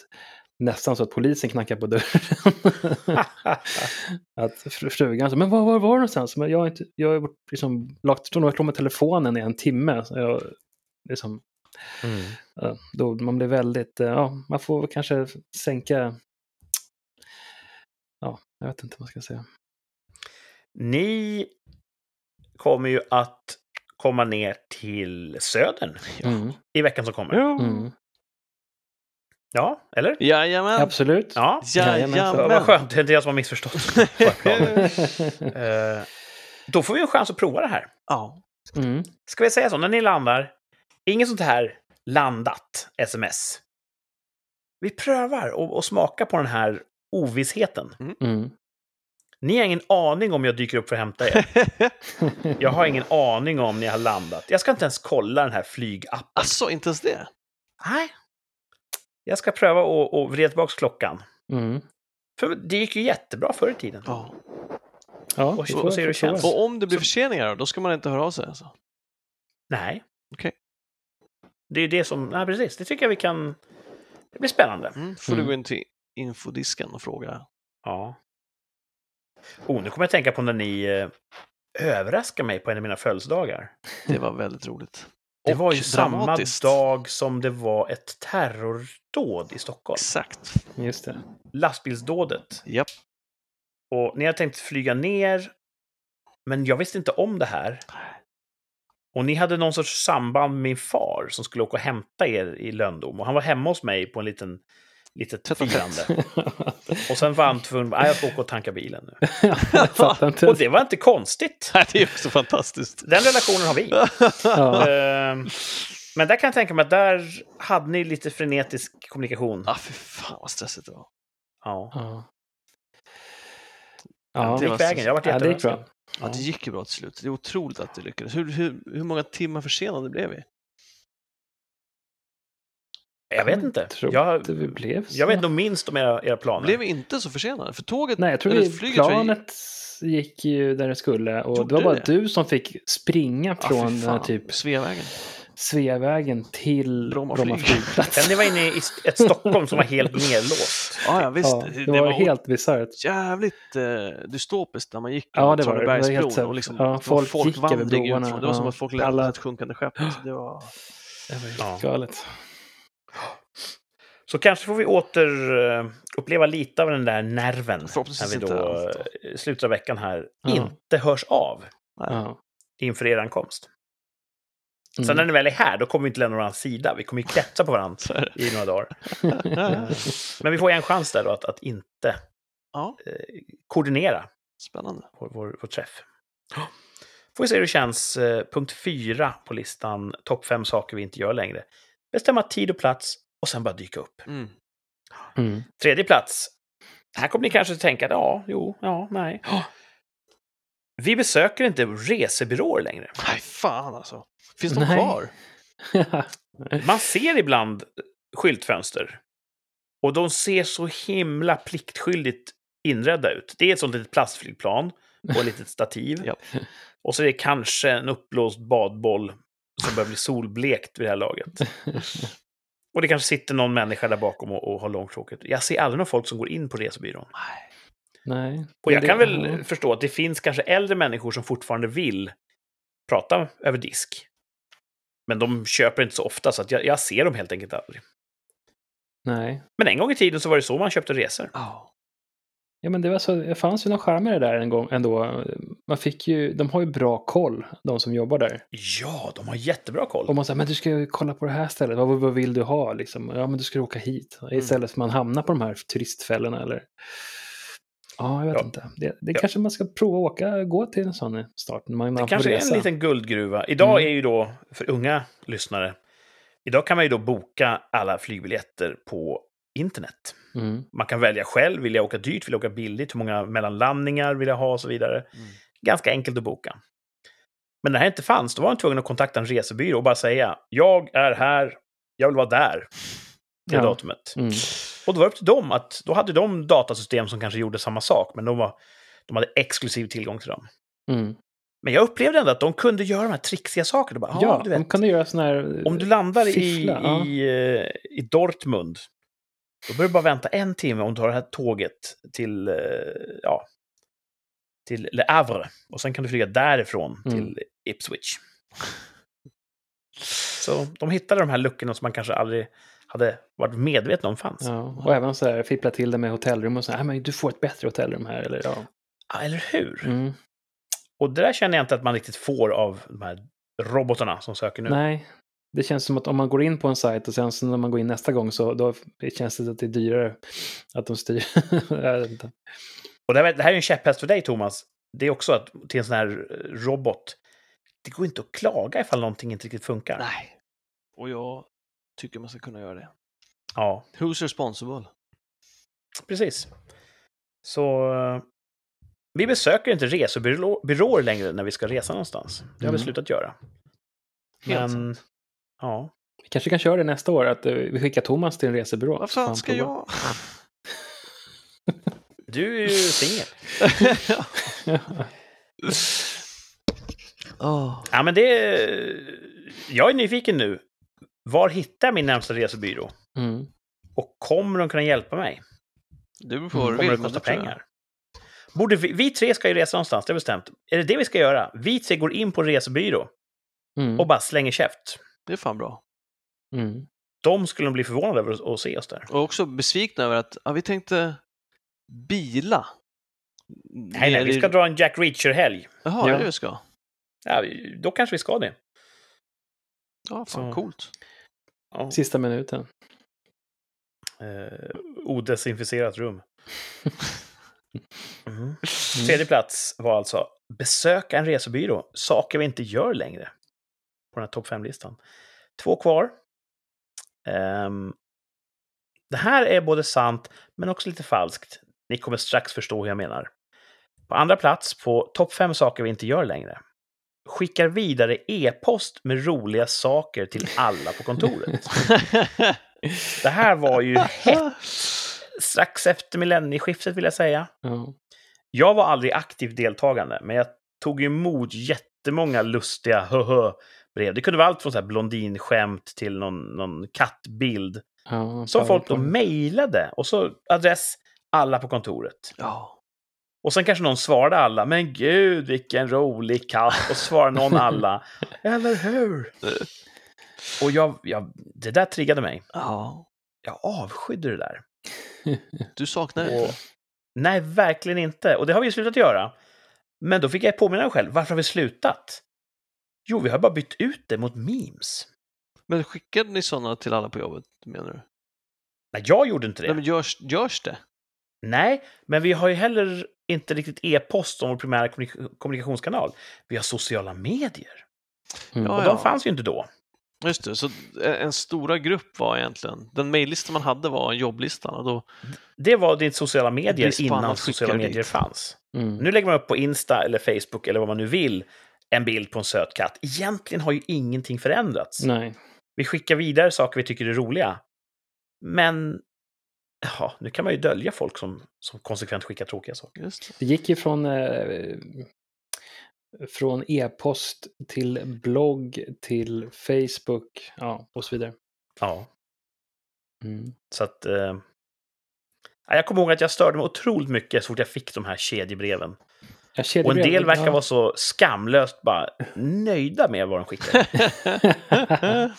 nästan så att polisen knackar på dörren. att fr- frugan så, men var, var var du någonstans? Men jag har inte, jag har liksom lagt, och med telefonen i en timme. Så jag, liksom, Mm. ja, då man blir väldigt, eh, ja, man får kanske sänka, ja, jag vet inte vad man ska säga. Ni kommer ju att komma ner till södern Mm. i veckan som kommer. Ja. Mm. Ja, eller? Jajamän. Absolut. Ja. Jajamensan. Ja, vad skönt, det är inte jag som har missförstått. Eh, Då får vi en chans att prova det här. ja. Mm. Ska vi säga så, när ni landar, inget sånt här landat sms. Vi prövar och, och smaka på den här ovissheten. Mm. Ni har ingen aning om jag dyker upp för att hämta er. Jag har ingen aning om ni har landat. Jag ska inte ens kolla den här flygappen. Alltså, inte ens det? Nej. Jag ska pröva att att vrida tillbaka klockan. Mm. För det gick ju jättebra förr i tiden. Ja. Ja, Och- och se hur det känns. Och om det blir Så- förseningar då, ska man inte höra av sig alltså? Nej. Okej. Det är ju det som... Nej, precis. Det tycker jag vi kan... Det blir spännande. Mm. Får Mm. du gå in till infodisken och fråga. Ja. Oh, nu kommer jag tänka på när ni eh, överraskade mig på en av mina födelsedagar. Det var väldigt roligt. Det var ju samma dramatiskt. dag som det var ett terrordåd i Stockholm. Exakt. Just det. Lastbilsdådet. Japp. Och ni hade tänkt flyga ner, men jag visste inte om det här. Och ni hade någon sorts samband med min far som skulle åka och hämta er i Löndom. Och han var hemma hos mig på en liten litet tätt. firande. Och sen var han tvungen, "Nej, jag ska åka och tanka bilen nu. Och det var inte konstigt. Nej, det är också fantastiskt. Den relationen har vi. Ja. Ehm, Men där kan jag tänka mig att där hade ni lite frenetisk kommunikation. ah, fy fan vad stressigt det var. Ja. Ja. Ja, Ja. det gick vägen. Jag varit Ja, jätteöverraskad. Ja, det gick bra till slut. Det är otroligt att det lyckades. Hur, hur, hur många timmar försenade blev vi? Jag vet inte. tror Jag, inte vi blev så. jag vet nog minst om era, era planer. Blev vi inte så försenade? För tåget, Nej, jag tror eller vi, flyget planet gick ju där det skulle. Och Gjorde det var bara det? du som fick springa Ja, fy från fan. eh, typ Sveavägen. Sveavägen till Bromma Bromma, flyg. flygplats. Sen ni var inne i ett Stockholm som var helt nedlåst. Ja, ja visst. Ja, det, var, helt bisarrt. jävligt eh, dystopiskt när man gick Ja, det var det. Det var helt och liksom, ja, det var folk gick över broarna. Det var som att folk lämnade ett sjunkande skepp. Det var... Det var helt Ja. galet. Så kanske får vi åter eh, uppleva lite av den där nerven när vi då allt eh, i slutet av veckan här Ja. inte hörs av. Ja. inför er ankomst. Mm. Sen när ni väl är här, då kommer vi inte lämna varandras sida. Vi kommer ju klättra på varandra i några dagar. Men vi får en chans där då att, att inte Ja, eh, koordinera spännande. vår, vår, vår träff. Får vi se hur det känns. Eh, punkt fyra på listan, topp fem saker vi inte gör längre. Bestämma tid och plats och sen bara dyka upp. Mm. Mm. Tredje plats. Här kommer ni kanske tänka, ja, jo, ja, nej. Vi besöker inte resebyråer längre. Nej, fan alltså. Finns de Nej. kvar? Man ser ibland skyltfönster. Och de ser så himla pliktskyldigt inredda ut. Det är ett sånt litet plastflygplan och ett litet stativ. Ja. Och så är det kanske en uppblåst badboll som börjar bli solblekt vid det här laget. Och det kanske sitter någon människa där bakom och, och har långtråkigt. Jag ser aldrig någon folk som går in på resebyrån. Nej. Nej. Och jag Men kan det- väl ja. förstå att det finns kanske äldre människor som fortfarande vill prata över disk. Men de köper inte så ofta, så att jag, jag ser dem helt enkelt aldrig. Nej. Men en gång i tiden så var det så man köpte resor. Ja. Ja, men det, var så, det fanns ju någon charm i det där en gång ändå. Man fick ju, de har ju bra koll, de som jobbar där. Ja, de har jättebra koll. Och man säger, men du ska ju kolla på det här stället, vad, vad vill du ha liksom? Ja, men du ska åka hit. Istället för att man hamnar på de här turistfällorna eller... Ja, jag vet Ja. inte. Det, det Ja. kanske man ska prova att åka, gå till en sån start. när Man, Det man kanske får är en resa. liten guldgruva. Idag Mm. är ju då, för unga lyssnare, idag kan man ju då boka alla flygbiljetter på internet. Mm. Man kan välja själv, vill jag åka dyrt, vill jag åka billigt, hur många mellanlandningar vill jag ha och så vidare. Mm. Ganska enkelt att boka. Men när det här inte fanns, då var man tvungen att kontakta en resebyrå och bara säga jag är här, jag vill vara där. Det Ja. datumet. Mm. Och då var det upp till dem att, då hade de datasystem som kanske gjorde samma sak, men de, var, de hade exklusiv tillgång till dem. Mm. Men jag upplevde ändå att de kunde göra de här trixiga sakerna. Bara, Ja, du de vet, kan göra sån här... om du landar fiffla, i, ja. i, eh, i Dortmund, då behöver du bara vänta en timme om du har det här tåget till, eh, ja, till Le Havre. Och sen kan du flyga därifrån Mm. till Ipswich. Så de hittade de här luckorna som man kanske aldrig hade varit medveten om fanns. Ja. Ja, och även så här fippla till det med hotellrum och så här, "Ah, men du får ett bättre hotellrum här. Eller, ja. eller hur? Mm. Och det där känner jag inte att man riktigt får av de här robotarna som söker nu. Nej, det känns som att om man går in på en sajt och sen så när man går in nästa gång så då känns det att det är dyrare att de styr. Och det här, det här är en käpphäst för dig, Thomas. Det är också att till en sån här robot, det går inte att klaga ifall någonting inte riktigt funkar. Nej. Och jag tycker man ska kunna göra det. Ja, Who's responsible? precis. Så eh, vi besöker inte resebyråer längre när vi ska resa någonstans. Det har vi Mm. slutat göra. Helt Men, ja. Vi kanske kan köra det nästa år, att eh, vi skickar Thomas till en resebyrå. Så fan ska jag? Du är ju singel. Åh. Ja, men det... Jag är nyfiken nu. Var hittar jag min närmsta resebyrå? mm. Och kommer de kunna hjälpa mig? Det beror på vad du Kommer vill. det men kosta pengar? Borde vi, vi tre ska ju resa någonstans, det är bestämt. Är det det vi ska göra? Vi tre går in på en resebyrå Mm. och bara slänger käft. Det är fan bra. Mm. De skulle bli förvånade över att- se oss där. Och också besvikna över att ja, vi tänkte bila. Nej, nej, vi ska dra en Jack Reacher-helg. Jaha, det är Ja. det vi ska? Ja, då kanske vi ska det. Ja, fan Så. coolt. Ja. Sista minuten. Eh, odesinficerat rum. Mm. Tredje plats var alltså besöka en resebyrå. Saker vi inte gör längre. På den här topp 5-listan. Två kvar. Ehm, det här är både sant, men också lite falskt. Ni kommer strax förstå hur jag menar. På andra plats på topp 5 saker vi inte gör längre. Skickar vidare e-post med roliga saker till alla på kontoret. Det här var ju hett strax efter millennieskiftet vill jag säga. Ja. Jag var aldrig aktivt deltagande, men jag tog emot jättemånga lustiga hö-hö-brev. Det kunde vara allt från så här blondinskämt till någon, någon kattbild. Ja, Som folk då mejlade. Och så adress alla på kontoret. ja. Och sen kanske någon svarade alla. Men gud, vilken rolig katt. Och svarade någon alla. Eller hur? Och jag, jag, det där triggade mig. ja. Jag avskydde det där. Du saknar det inte? nej, verkligen inte. Och det har vi ju slutat göra. Men då fick jag påminna mig själv. Varför har vi slutat? Jo, vi har bara bytt ut det mot memes. Men skickade ni sådana till alla på jobbet, menar du? Nej, jag gjorde inte det. Nej, men görs, görs det? Nej, men vi har ju heller inte riktigt e-post som vår primära kommunik- kommunikationskanal. Vi har sociala medier. Mm. Ja, Och de fanns ju inte då. Just det, så en stora grupp var egentligen, den mejllista man hade var jobblistan och då, Det var ditt sociala medier innan sociala medier dit. fanns. Mm. Nu lägger man upp på Insta eller Facebook eller vad man nu vill en bild på en söt katt. Egentligen har ju ingenting förändrats. Nej. Vi skickar vidare saker vi tycker är roliga. Men ja, nu kan man ju dölja folk som, som konsekvent skickar tråkiga saker. just det. Det gick ju från, eh, från e-post till blogg till Facebook ja, och så vidare. Ja, Mm. så att... Eh, ja, jag kommer ihåg att jag störde mig otroligt mycket så fort jag fick de här kedjebreven. Och en del verkar ja. vara så skamlöst bara nöjda med vad de skickar.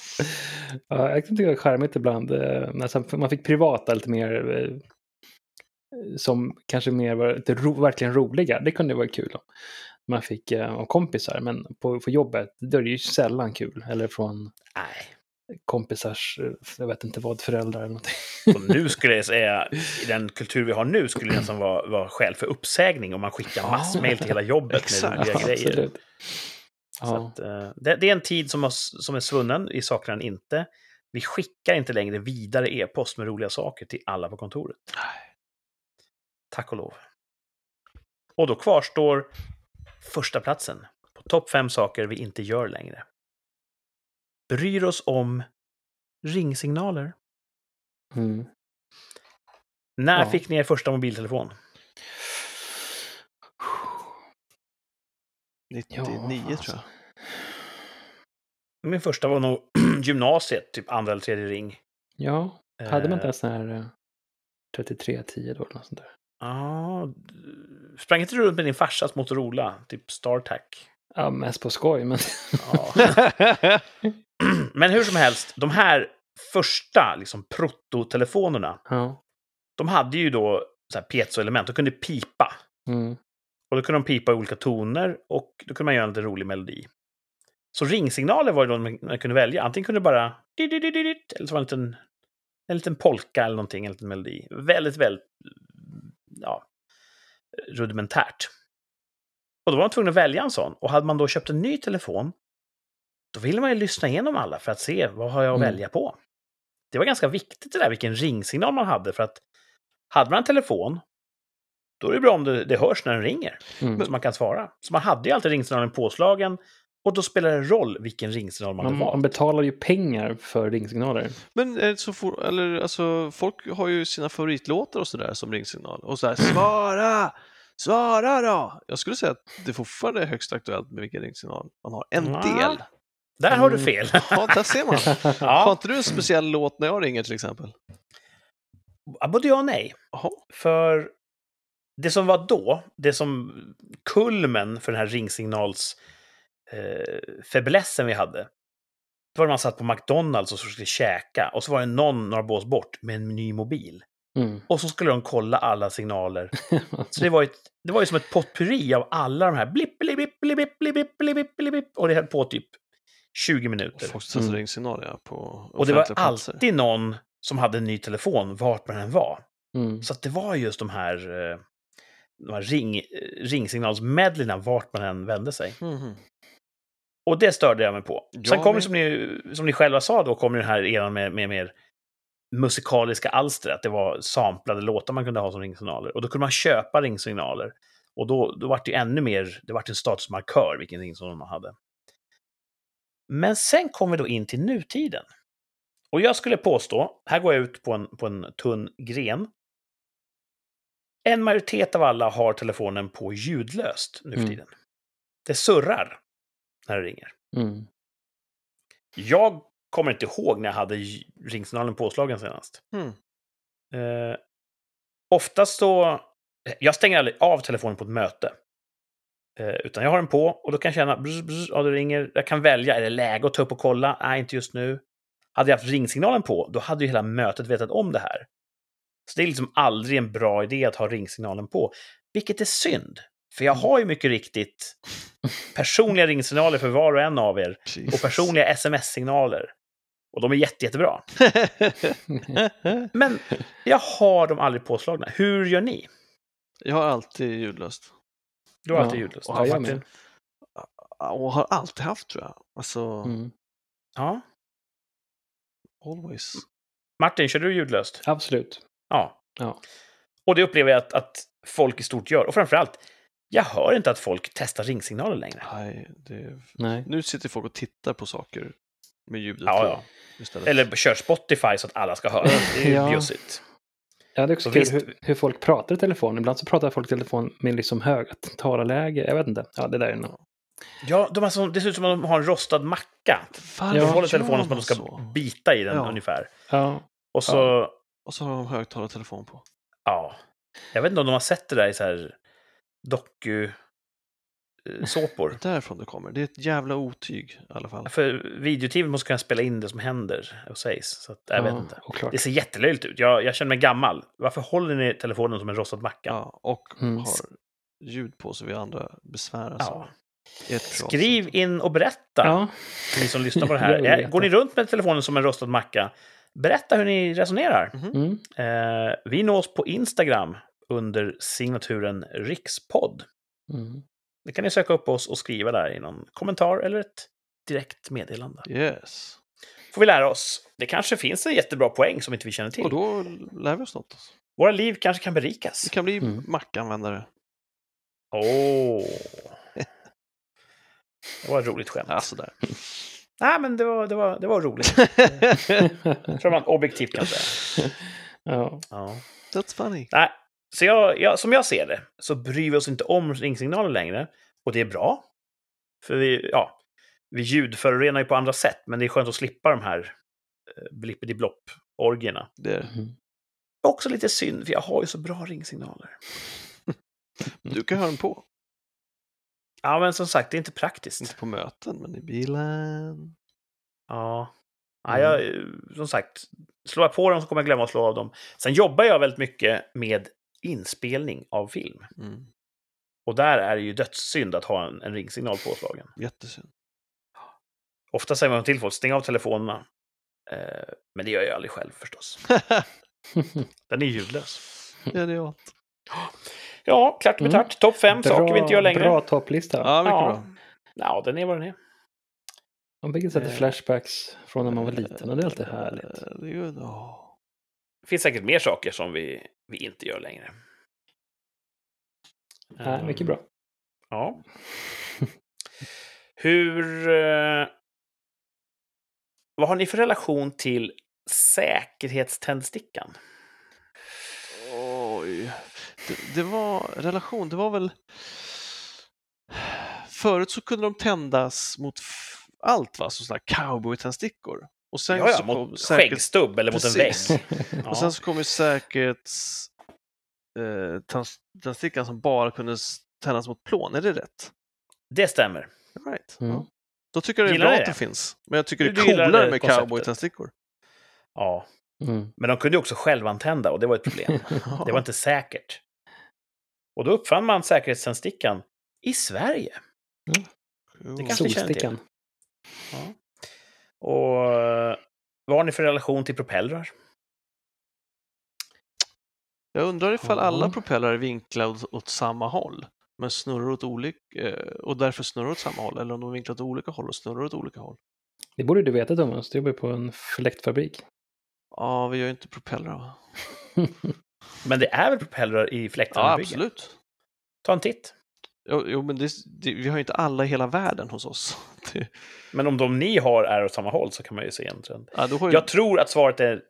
ja, jag kan tycka det är charmigt ibland. eh, Nästan, man fick privata lite mer eh, som kanske mer var lite ro, verkligen roliga. Det kunde vara kul om man fick eh, av kompisar. Men på, på jobbet, då är det ju sällan kul. Eller från Nej. Kompisars, eh, jag vet inte vad, föräldrar eller någonting. Så nu skulle jag säga, i den kultur vi har nu, skulle det nästan vara, vara skäl för uppsägning om man skickar massmail till hela jobbet med Exakt. roliga grejer. Absolut. Så Ja. att, eh, det, det är en tid som, har, som är svunnen, i saknar den inte. Vi skickar inte längre vidare e-post med roliga saker till alla på kontoret. Tack och lov. Och då kvarstår första platsen på topp fem saker vi inte gör längre. Bryr oss om ringsignaler. Mm. När Ja. fick ni er första mobiltelefon? 99 tror alltså. jag. Min första var nog gymnasiet, typ andra eller tredje ring. Ja, hade man inte Eh, en sån här eh, 3310 då? Eller något sånt där? Ja, sprang inte du runt med din farsas Motorola? Typ StarTac? Ja, mest på skoj, men Ja. Men hur som helst, de här första liksom, prototelefonerna, ja. de hade ju då så här piezoelement. De kunde pipa. Mm. Och då kunde de pipa i olika toner och då kunde man göra en lite rolig melodi. Så ringsignaler var det då man kunde välja. Antingen kunde det bara... Eller så var det en liten, en liten polka eller någonting, en liten melodi. Väldigt, väldigt... Ja, rudimentärt. Och då var man tvungen att välja en sån. Och hade man då köpt en ny telefon, då ville man ju lyssna igenom alla för att se vad har jag att Mm. välja på. Det var ganska viktigt det där vilken ringsignal man hade, för att hade man en telefon, då är det bra om det, det hörs när den ringer Mm. så man kan svara. Så man hade ju alltid ringsignalen påslagen och då spelar det roll vilken ringsignal man Man, hade man betalar ju pengar för ringsignaler. Men är det så for, eller alltså, folk har ju sina favoritlåtar och sådär som ringsignal. Och sådär, svara! Svara då! Jag skulle säga att det fortfarande är högst aktuellt med vilken ringsignal man har. En Ja. del. Där har du Mm. fel. Ja, där ser man. Har ja, inte du en speciell låt när jag ringer till exempel? både ja och nej. Jaha. För det som var då, det som kulmen för den här ringsignals eh, vi hade, det var när man satt på McDonalds och så skulle käka och så var det någon några bås bort med en ny mobil. Mm. Och så skulle de kolla alla signaler. Så det var, ett, det var ju som ett potpurri av alla de här blipp, blipp, blipp, blipp, blipp, blipp, blipp, blipp, blipp, och det höll på typ 20 minuter. Folk testar Mm. ringsignal ja, på Och det var platser. alltid någon som hade en ny telefon vart man än var. Mm. Så att det var just de här, eh, de här ring, ringsignalsmedleyna vart man än vände sig. Mhm. Och det störde jag mig på. Jag Sen kom det, som ni, som ni själva sa, då kom ju den här eran med, med mer musikaliska alster, att det var samplade låtar man kunde ha som ringsignaler. Och då kunde man köpa ringsignaler. Och då, då var det ju ännu mer, det var en statusmarkör vilken ringsignal man hade. Men sen kom vi då in till nutiden. Och jag skulle påstå, här går jag ut på en, på en tunn gren. En majoritet av alla har telefonen på ljudlöst nu för Mm. tiden. Det surrar när det ringer. Mm. Jag kommer inte ihåg när jag hade ringsignalen påslagen senast. Mm. Eh, oftast så... Jag stänger aldrig av telefonen på ett möte. Eh, utan jag har den på och då kan jag känna... Brz, brz, ja, det ringer. Jag kan välja. Är det läge att ta upp och kolla? Nej, inte just nu. Hade jag haft ringsignalen på, då hade ju hela mötet vetat om det här. Så det är liksom aldrig en bra idé att ha ringsignalen på. Vilket är synd. För jag har ju mycket riktigt personliga ringsignaler för var och en av er. Och Jesus. personliga sms-signaler. Och de är jätte, jättebra. Men jag har dem aldrig påslagna. Hur gör ni? jag har alltid ljudlöst. Du har Ja, alltid ljudlöst. ja, Ja, jag Martin. Och har alltid haft tror jag. Alltså, Mm. Ja. always. Martin, kör du ljudlöst? Absolut. Ja. Ja. Och det upplever jag att, att folk i stort gör. Och framförallt, jag hör inte att folk testar ringsignaler längre. Nej, det... Nej. Nu sitter folk och tittar på saker med ljudet Ja, på ja. istället. Eller kör Spotify så att alla ska höra. Det är ju Ja. bjussigt. Ja, det är också Så kul hur, hur folk pratar i telefon. Ibland så pratar folk i telefon med liksom högt talarläge. Jag vet inte. Ja, det där är nog... Ja, de så, det ser ut som att de har en rostad macka. Varför De Ja. håller telefonen som man att de ska så? bita i den Ja. ungefär. Ja. Och så, ja. Och så har de högtalartelefon på. Jag vet inte om de har sett det där i så här doku... såpor. Därifrån det kommer. Det är ett jävla otyg i alla fall. För videoteamet måste kunna spela in det som händer och sägs. Så att, jag vet Ja, inte. oklart. Det ser jättelöjligt ut. Jag, jag känner mig gammal. Varför håller ni telefonen som en rostad macka? Ja, och Mm. har ljud på så vi andra besväras Ja. Skriv in och berätta, Ja, ni som lyssnar på det här. Går ni runt med telefonen som en rostad macka? Berätta hur ni resonerar. mm. Eh, vi nås på Instagram under signaturen rikspodd. Mm. Det kan ni söka upp oss och skriva där i någon kommentar eller ett direkt meddelande. Yes. Får vi lära oss. Det kanske finns en jättebra poäng som inte vi känner till. Och då lär vi oss något. Våra liv kanske kan berikas. Vi kan bli Mm. mackanvändare. Åh! Det var ett roligt skämt. Ja, sådär. Nej, men det var, det var, det var roligt. Jag tror man objektivt kan säga. ja. Ja. That's funny. Nej, så jag, jag, som jag ser det så bryr vi oss inte om ringsignaler längre. Och det är bra. För vi, ja, vi ljudförorenar ju på andra sätt, men det är skönt att slippa de här eh, blippidi-blopp-orgierna. Det är, Mm. Också lite synd, för jag har ju så bra ringsignaler. du kan höra den på. Ja, men som sagt, det är inte praktiskt. Inte på möten, men i bilen. Ja. ja jag, som sagt, slår jag på dem så kommer jag glömma att slå av dem. Sen jobbar jag väldigt mycket med inspelning av film. Mm. Och där är det ju dödssynd att ha en, en ringsignal påslagen. Jättesynd. Ofta säger man till folk, stäng av telefonerna. Eh, men det gör jag aldrig själv förstås. Den är ljudlös. Genialt. Ja, klart med Mm. tart. Topp fem saker vi inte gör längre. Bra topplista. Ja, mycket ja. bra. Ja, den är vad den är. Man fick sätta Eh. flashbacks från när man var liten och det är alltid härligt. Eh, Det är ju... åh. Finns säkert mer saker som vi, vi inte gör längre. Nej, mycket bra. Ja. Hur... Eh, vad har ni för relation till säkerhetständstickan? Oj. Det, det var relation, det var väl... Förut så kunde de tändas mot allt, va? Så sådana cowboy-tändstickor. Och sen Ja, ja, så mot säkerhets- skäggstubb eller mot en vägg. Precis. Ja. Och sen så kom ju säkerhets... Eh, tänds- tändstickan som bara kunde tändas mot plån, är det rätt? Det stämmer. Right. Mm. Ja. Då tycker jag det är Gillar bra ni att det? det finns. Men jag tycker det är coolare det med cowboy-tändstickor. Ja, Mm. men de kunde ju också självantända och det var ett problem. Det var inte säkert. Och då uppfann man säkerhetständstickan i Sverige. Cool. det kanske. Solstickan. Ja. Och eh, vad har ni för relation till propellrar? Jag undrar ifall Ja. alla propellrar är vinklade åt, åt samma håll, men snurrar åt olika, eh, och därför snurrar åt samma håll, eller om de är vinklade åt olika håll och snurrar åt olika håll. Det borde du veta Thomas, du jobbar på en fläktfabrik. Ja, vi gör ju inte propellrar va? Men det är väl propellrar i Ja, fläktarmbyggen? absolut. Ta en titt. Jo, men det, det, vi har ju inte alla i hela världen hos oss. Det, Men om de ni har är åt samma håll så kan man ju se en trend. ja, ju, Jag tror att svaret är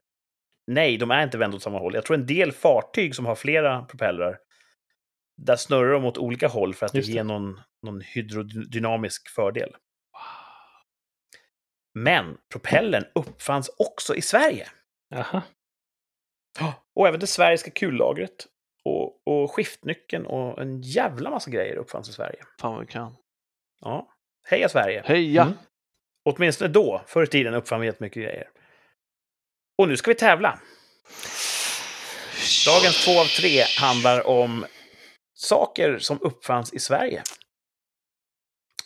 nej, de är inte vända åt samma håll. Jag tror en del fartyg som har flera propellrar, där snurrar de åt olika håll för att Just det. ge någon, någon hydrodynamisk fördel. Men propellern uppfanns också i Sverige. Aha. Och även det svenska kullagret. Och, och skiftnyckeln och en jävla massa grejer uppfanns i Sverige. Fan vad vi kan. Ja. Heja Sverige! Heja! Mm. Åtminstone då, förr i tiden, uppfann vi jättemycket grejer. Och nu ska vi tävla. Dagens två av tre handlar om saker som uppfanns i Sverige.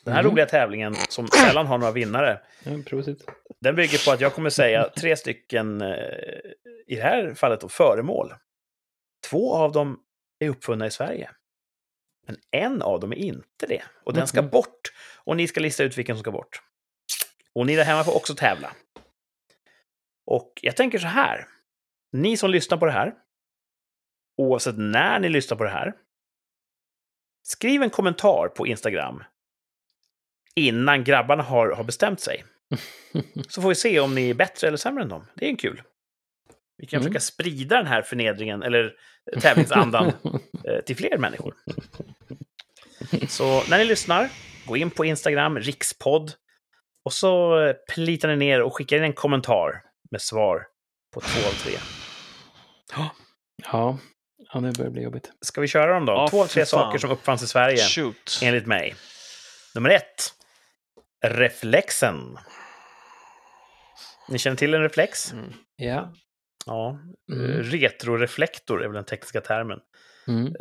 Den här Mm. roliga tävlingen, som sällan har några vinnare, prosit. den bygger på att jag kommer säga tre stycken, eh, i det här fallet då, föremål. Två av dem är uppfunna i Sverige. Men en av dem är inte det. Och den ska Mhm. bort. Och ni ska lista ut vilken som ska bort. Och ni där hemma får också tävla. Och jag tänker så här. Ni som lyssnar på det här, oavsett när ni lyssnar på det här, skriv en kommentar på Instagram innan grabbarna har, har bestämt sig. Så får vi se om ni är bättre eller sämre än dem. Det är en kul. Vi kan Mm. försöka sprida den här förnedringen, eller tävlingsandan, eh, till fler människor. Så när ni lyssnar, gå in på Instagram, rikspodd, och så eh, plitar ni ner och skickar in en kommentar med svar på två av tre. ja. ja, nu börjar det bli jobbigt. Ska vi köra dem då? Ja, två av tre saker som uppfanns i Sverige, Shoot. enligt mig. Nummer ett. Reflexen. Ni känner till en reflex? Mm. Ja. Ja. Mm. Retroreflektor är väl den tekniska termen. Mm.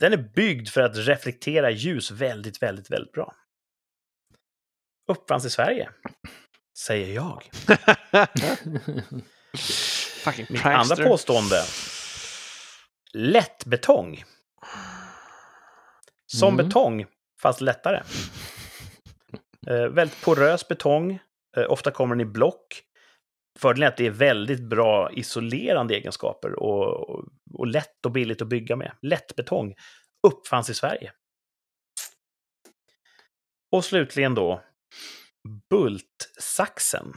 Den är byggd för att reflektera ljus väldigt, väldigt, väldigt bra. Uppfanns i Sverige, säger jag. Mitt andra påstående. Lättbetong. Som Mm. betong, fast lättare. Eh, väldigt porös betong. Eh, ofta kommer den i block. Fördelen är att det är väldigt bra isolerande egenskaper och, och, och lätt och billigt att bygga med. Lättbetong uppfanns i Sverige. Och slutligen då bultsaxen.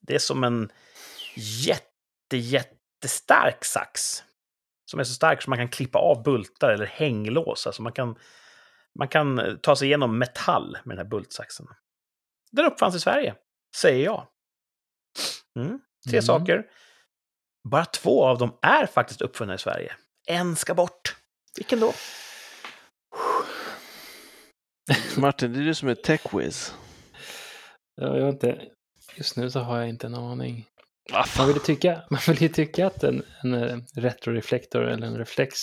Det är som en jätte, jättestark sax. Som är så stark så man kan klippa av bultar eller hänglås. Alltså man kan, man kan ta sig igenom metall med den här bultsaxen. Den uppfanns i Sverige, säger jag. Mm. Tre Mm. saker. Bara två av dem är faktiskt uppfunna i Sverige. En ska bort. Vilken då? Martin, det är du som är tech-whiz. Ja, jag inte, just nu så har jag inte en aning. Man vill ju tycka, man vill ju tycka att en, en eh, retroreflektor eller en reflex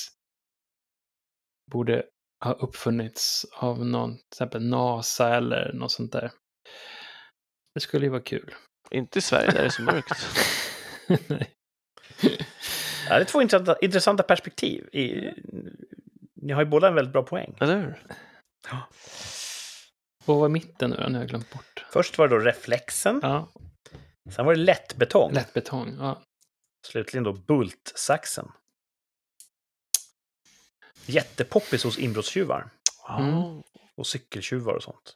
borde ha uppfunnits av någon, till exempel NASA eller något sånt där. Det skulle ju vara kul. Inte i Sverige, där är det så mörkt. Nej. Ja, det är två intressanta, intressanta perspektiv. I, ni har ju båda en väldigt bra poäng. Eller hur? Vad var mitten nu då? Nu har jag glömt bort. Först var det då reflexen, Ja, sen var det lättbetong. lättbetong. Ja. Slutligen då bultsaxen. Jättepoppis hos inbrottstjuvar Mm. Ja. och cykeltjuvar och sånt.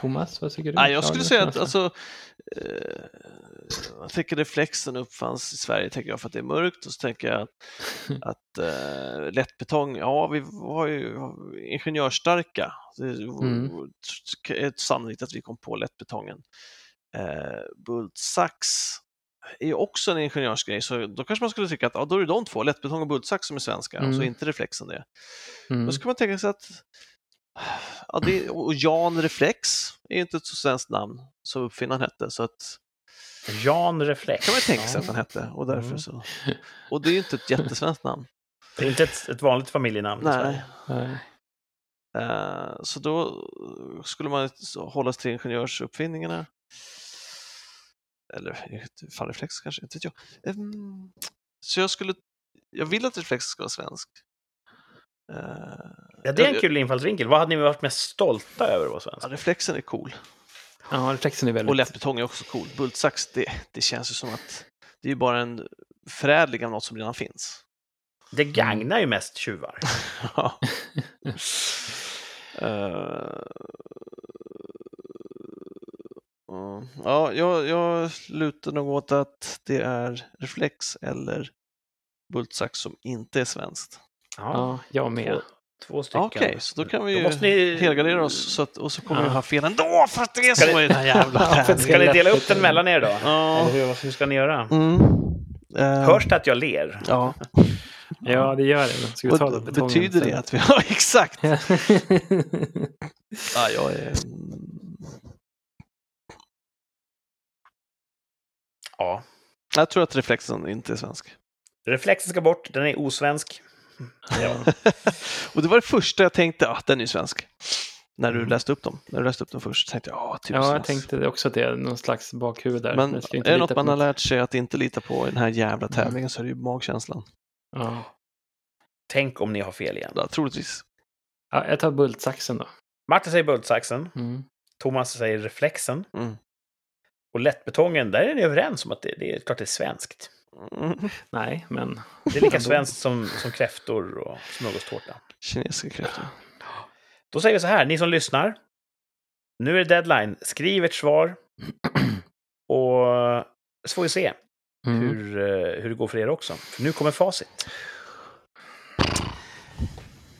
Thomas, vad tycker du? Nej, jag skulle Ja, säga att alltså, eh, jag tänker reflexen uppfanns i Sverige tänker jag för att det är mörkt och så tänker jag att, att eh, lättbetong, ja vi var ju ingenjörsstarka. Det Mm. är sannolikt att vi kom på lättbetongen. Eh, bultsax är också en ingenjörsgrej så då kanske man skulle tycka att ja, då är det de två, lättbetong och bultsax som är svenska och så Mm. inte reflexen det. Mm. Då ska man tänka sig att ja, det, och Jan Reflex är ju inte ett så svenskt namn som uppfinnaren hette så att Jan Reflex. kan man ju tänka sig Ja. att han hette och därför Mm. så. Och det är ju inte ett jättesvenskt namn. Det är inte ett, ett vanligt familjenamn i Nej. Sverige. Nej. Eh, så då skulle man hålla sig till ingenjörsuppfinningarna. Eller fan reflex kanske, inte vet jag. Ehm, Så jag skulle, jag vill att reflex ska vara svensk. Ja, det är en kul infallsvinkel. Vad hade ni varit mest stolta över att vara Ja, svensk? reflexen är cool. Ja, reflexen är väldigt... Och lättbetong är också cool. Bultsax, det, det känns ju som att det är ju bara en förädling av något som redan finns. Det gagnar ju mest tjuvar. Ja. Eh, mm, ja, jag, jag lutar nog åt att det är reflex eller bultsax som inte är svenskt. Ja, jag med. Två, två stycken. Okej, så då kan vi Då måste ni- helgardera oss så att, och så kommer Ja. vi ha fel ändå för att det är så i den här jävla Ja. Ska ni dela upp den mellan er då? Ja. Eller hur, hur ska ni göra? Mm. Eh, Hörs det att jag ler? Ja, Ja, det gör det. Ska vi ta och betongen betyder det att vi... Ja, exakt! Ja. Ja, jag är... Ja. Jag tror att reflexen inte är svensk. Reflexen ska bort, den är osvensk. Ja. Och det var det första jag tänkte, ah, den är ju svensk. När du Mm. läste upp dem. När du läste upp dem först tänkte jag, ja, typ ja, jag tänkte också att det är någon slags bakhuvud där. Men är det något man har lärt sig att inte lita på i den här jävla tävlingen så är det ju magkänslan. Ja. Tänk om ni har fel igen. Ja, troligtvis. ja, jag tar bultsaxen då. Martin säger bultsaxen, Mm. Thomas säger reflexen Mm. och lättbetongen, där är ni överens om att det, det är klart det är svenskt. Mm. Nej, men Det är lika svenskt som, som kräftor och smörgåstårta. Kinesiska kräftor. Då säger vi så här, ni som lyssnar. Nu är det deadline. Skriv ert svar. Och så får vi se mm. hur, eh, hur det går för er också. För nu kommer facit.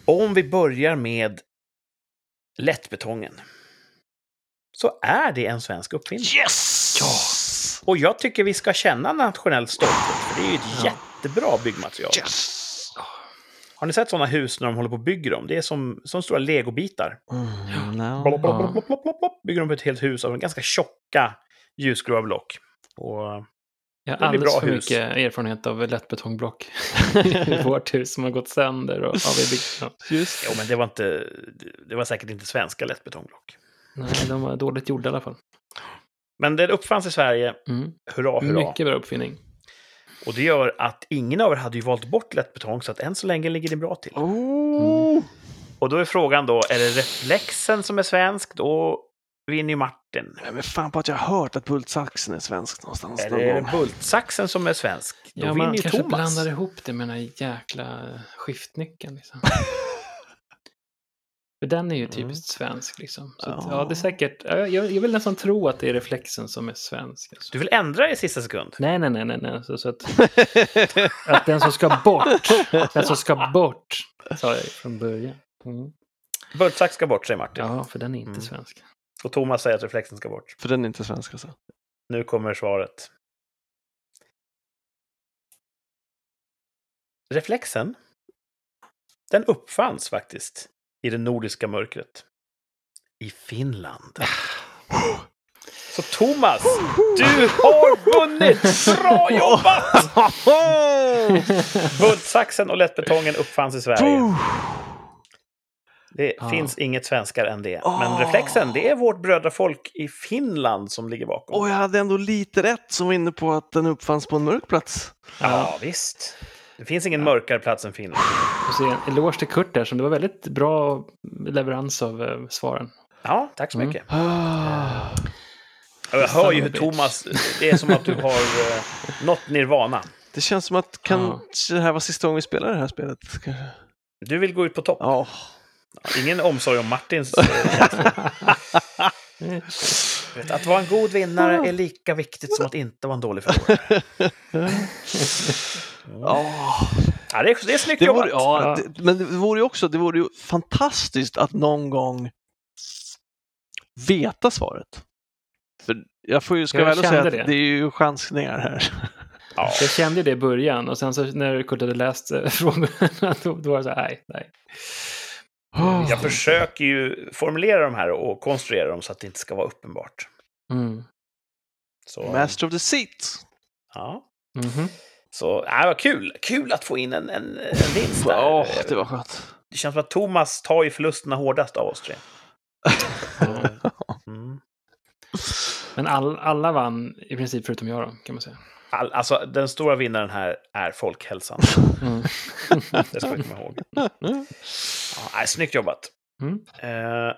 Om vi börjar med lättbetongen. Så är det en svensk uppfinning. Yes! Ja! Och jag tycker vi ska känna nationell stolthet. För det är ju ett Ja. jättebra byggmaterial. Yes! Har ni sett sådana hus när de håller på och bygger dem? Det är som, som stora legobitar. Mm, no. Bygger de ett helt hus av ganska tjocka ljusgråa block. Och Jag har alldeles bra för hus. mycket erfarenhet av lättbetongblock i vårt hus som har gått sönder och av. Ja. Just Jo, men det var, inte, det var säkert inte svenska lättbetongblock. Nej, de var dåligt gjorda i alla fall. Men det uppfanns i Sverige, Mm. hurra, hurra. Mycket bra uppfinning. Och det gör att ingen av er hade ju valt bort lättbetong, så att än så länge ligger det bra till. Oh. Och då är frågan då, är det reflexen som är svensk? Då vinner ju Martin. Nej, men fan på att jag har hört att bultsaxen är svensk någonstans. Eller är det bultsaxen som är svensk? Då Ja, vinner man ju kanske Thomas. blandar ihop det med den här jäkla skiftnyckeln. Liksom. För den är ju typiskt svensk. Liksom. Så att, Ja. ja, det är säkert. ja, Jag, jag vill nästan tro att det är reflexen som är svensk. Alltså. Du vill ändra i sista sekund? Nej, nej, nej, nej. nej. Så, så att, att den som ska bort, den som ska bort, sa jag från början. Mm. Bultsax ska bort, säger Martin. Ja, för den är inte Mm. svensk. Och Thomas säger att reflexen ska bort. För den är inte svensk alltså. Nu kommer svaret. Reflexen, den uppfanns faktiskt i det nordiska mörkret. I Finland. Så Thomas, du har vunnit! Bra jobbat! Bultsaxen och lättbetongen uppfanns i Sverige. Det Ja. finns inget svenskare än det. Men Åh. reflexen, det är vårt brödrafolk i Finland som ligger bakom. Och jag hade ändå lite rätt som var inne på att den uppfanns på en mörk plats. Ja, visst. Det finns ingen mörkare plats än Finland. En eloge till Kurt där, som det var väldigt bra leverans av eh, svaren. Ja, tack så Mm. mycket. Ah. Jag hör ju hur. Thomas, det är som att du har eh, nått nirvana. Det känns som att kanske det här var sista gången vi spelar det här spelet. Kanske. Du vill gå ut på topp. Ja. Ingen omsorg om Martins eh. Vet, Att vara en god vinnare är lika viktigt som att inte vara en dålig förlorare. Ja. Ja, det, är, det är snyggt Det jobbat. vore, ja, Ja. Det, men det vore ju också det vore ju fantastiskt att någon gång veta svaret. För jag får ju, ska Jag väl säga att det. det. är ju chansningar här. Ja. Jag kände det i början och sen så när Kurt hade läst eh, frågorna då var det så här, nej, nej. Jag försöker ju formulera de här och konstruera dem så att det inte ska vara uppenbart. Mm. Så, Master of the Seat. ja. Mhm. Så, ja, vad kul. Kul att få in en, en, en vinst där. Ja, det var skönt. Det känns som att Thomas tar ju förlusterna hårdast av oss tre. Mm. Men all, alla vann i princip förutom jag då, kan man säga. All, alltså, den stora vinnaren här är folkhälsan. Mm. Det ska vi komma ihåg. Nej, snyggt jobbat. Mm. Eh,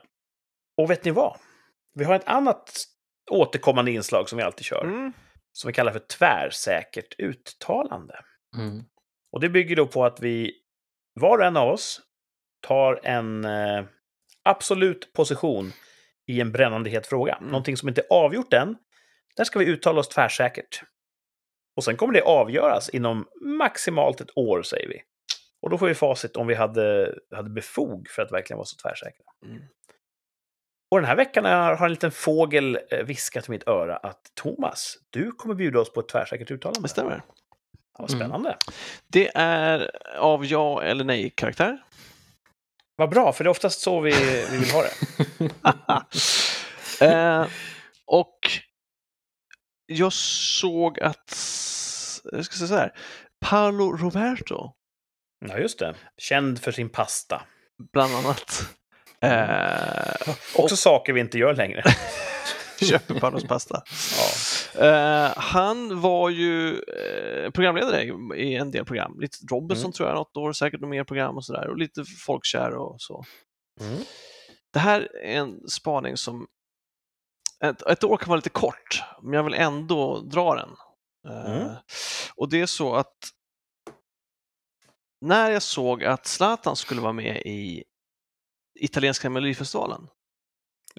och vet ni vad? Vi har ett annat återkommande inslag som vi alltid kör. Mm. Som vi kallar för tvärsäkert uttalande. Mm. Och det bygger då på att vi, var och en av oss, tar en eh, absolut position i en brännande het fråga. Mm. Någonting som inte är avgjort än, där ska vi uttala oss tvärsäkert. Och sen kommer det avgöras inom maximalt ett år, säger vi. Och då får vi facit om vi hade, hade befog för att verkligen vara så tvärsäkra. Mm. Och den här veckan har en liten fågel eh, viskat i mitt öra att Thomas, du kommer bjuda oss på ett tvärsäkert uttalande. Det stämmer. Ja, vad spännande. Det är av ja eller nej-karaktär. Vad bra, för det är oftast så vi, vi vill ha det. eh, och jag såg att, jag ska säga så här, Paolo Roberto, Ja, just det. Känd för sin pasta. bland annat, eh, Också saker vi inte gör längre. köper pasta. Ja. Eh, han var ju eh, programledare i- i en del program. Lite Robinson Mm. tror jag något år, säkert något mer program och sådär. Och lite folkkär och så. Mm. Det här är en spaning som ett, ett år kan vara lite kort, men jag vill ändå dra den. Eh, Mm. Och det är så att när jag såg att Zlatan skulle vara med i italienska melodifestivalen.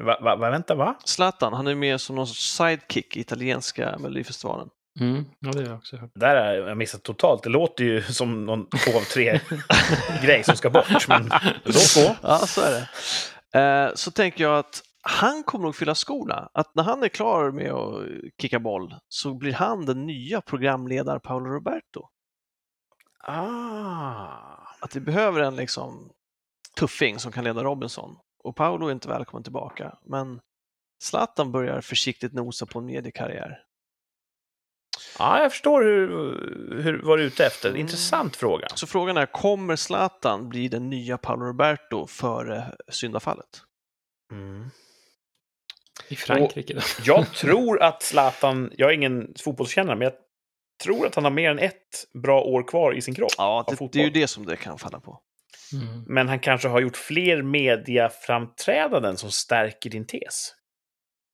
Va, va, va, vänta, va? Zlatan, han är med som någon sorts sidekick i italienska melodifestivalen. Mm. Ja, det har jag också hört. Där har jag missat totalt. Det låter ju som någon två av tre grej som ska bort. Men så gå. Ja, så är det. Eh, så tänker jag att han kommer nog fylla skorna. Att när han är klar med att kicka boll så blir han den nya programledaren Paolo Roberto. Ah. att vi behöver en liksom tuffing som kan leda Robinson. Och Paolo är inte välkommen tillbaka, men Zlatan börjar försiktigt nosa på en mediekarriär. Ja, jag förstår hur, hur, vad du är ute efter. Mm. Intressant fråga. Så frågan är, kommer Zlatan bli den nya Paolo Roberto före syndafallet? Mm. I Frankrike då. Jag tror att Zlatan, jag är ingen fotbollskännare, men jag tror att han har mer än ett bra år kvar i sin kropp. Ja, det, det är ju det som det kan falla på. Mm. Men han kanske har gjort fler mediaframträdanden som stärker din tes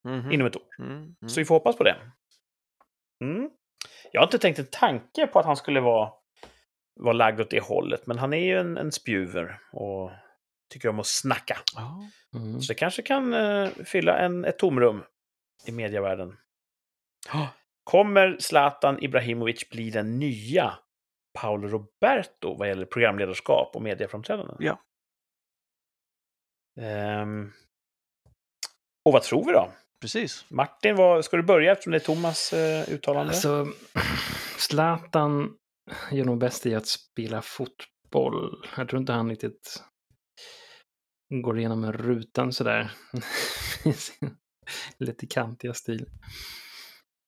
Mhm. inom ett år. Mm, mm. Så vi får hoppas på det. Mm. Jag har inte tänkt en tanke på att han skulle vara, vara lagd åt det hållet, men han är ju en, en spjuver och tycker om att snacka. Ja. Mm. Så det kanske kan eh, fylla en, ett tomrum i medievärlden. Kommer Zlatan Ibrahimovic bli den nya Paolo Roberto vad gäller programledarskap och medieframträdanden? Ja. Ehm, och vad tror vi då? Precis. Martin, vad, ska du börja eftersom det är Thomas eh, uttalande? Alltså, Zlatan gör nog bäst i att spela fotboll. Jag tror inte han riktigt går igenom rutan sådär. I sin Lite kantiga stil.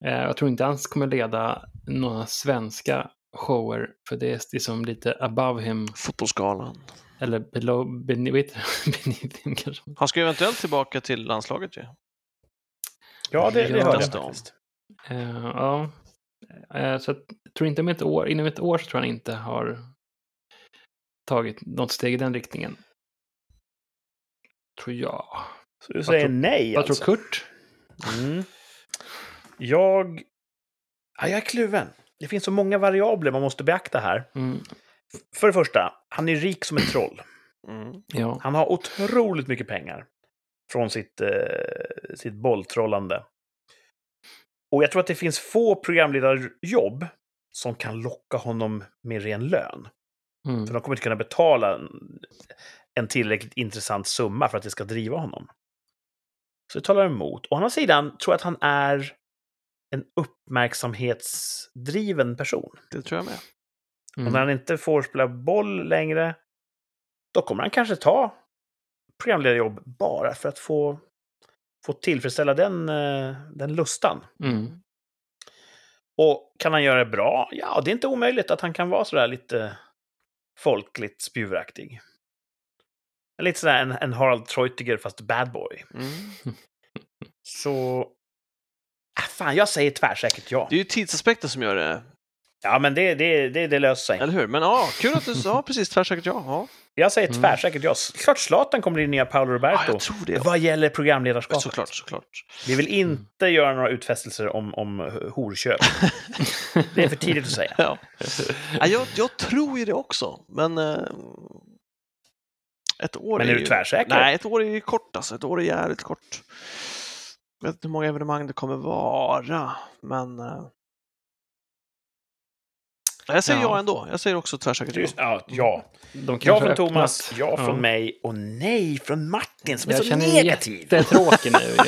Eh, Jag tror inte han kommer leda några svenska shower, för det är liksom lite above him, Fotbollsgalan. eller below, beneath, beneath him kanske. Han ska ju eventuellt tillbaka till landslaget ju. ja, det, det Ja. hörde jag faktiskt. Eh, ja, Eh, så jag tror inte om ett år, inom ett år så tror jag han inte har tagit något steg i den riktningen. Tror jag. Så du säger tror- nej Vad alltså? tror Kurt? Mm. Jag... Ja, jag är kluven. Det finns så många variabler man måste beakta här. Mm, För det första, han är rik som ett troll. Mm. ja. Han har otroligt mycket pengar från sitt, eh, sitt bolltrollande. Och jag tror att det finns få programledarjobb som kan locka honom med ren lön. Mm, För de kommer inte kunna betala en, en tillräckligt intressant summa för att det ska driva honom. Så det talar emot. Å andra sidan tror jag att han är en uppmärksamhetsdriven person. Det tror jag med. Och mm, när han inte får spela boll längre, då kommer han kanske ta programledarjobb bara för att få, få tillfredsställa den, eh, den lustan. mm, Och kan han göra det bra? Ja, det är inte omöjligt att han kan vara sådär lite folkligt spjuveraktig. Lite sådär en, en Harald Treutiger fast bad boy. Mm. Så... Äh, fan, jag säger tvärsäkert ja. Det är ju tidsaspekten som gör det, Ja, men det, det, det, det löser sig. eller hur? Men ja, kul att du sa precis tvärsäkert ja. ja. Jag säger Mm. tvärsäkert ja. Klart Zlatan kommer bli nya Paolo ja Roberto. jag tror det. Vad gäller programledarskapet. Såklart, såklart. Vi vill inte göra några utfästelser om, om horköp. Det är för tidigt att säga. Ja. Ja, jag, jag tror ju det också, men eh, ett år Men är du ju... tvärsäker? Nej, ett år är ju kort alltså. Ett år är jävligt kort. Jag vet inte hur många evenemang det kommer vara, men... eh, Jag säger ja. Ja. ändå. Jag säger också tvärsäkert ja. Just, ja, ja. De Ja från Thomas, öppnat. ja från mig och nej från Martin som är Jag så känner mig negativ. jättetråkig nu.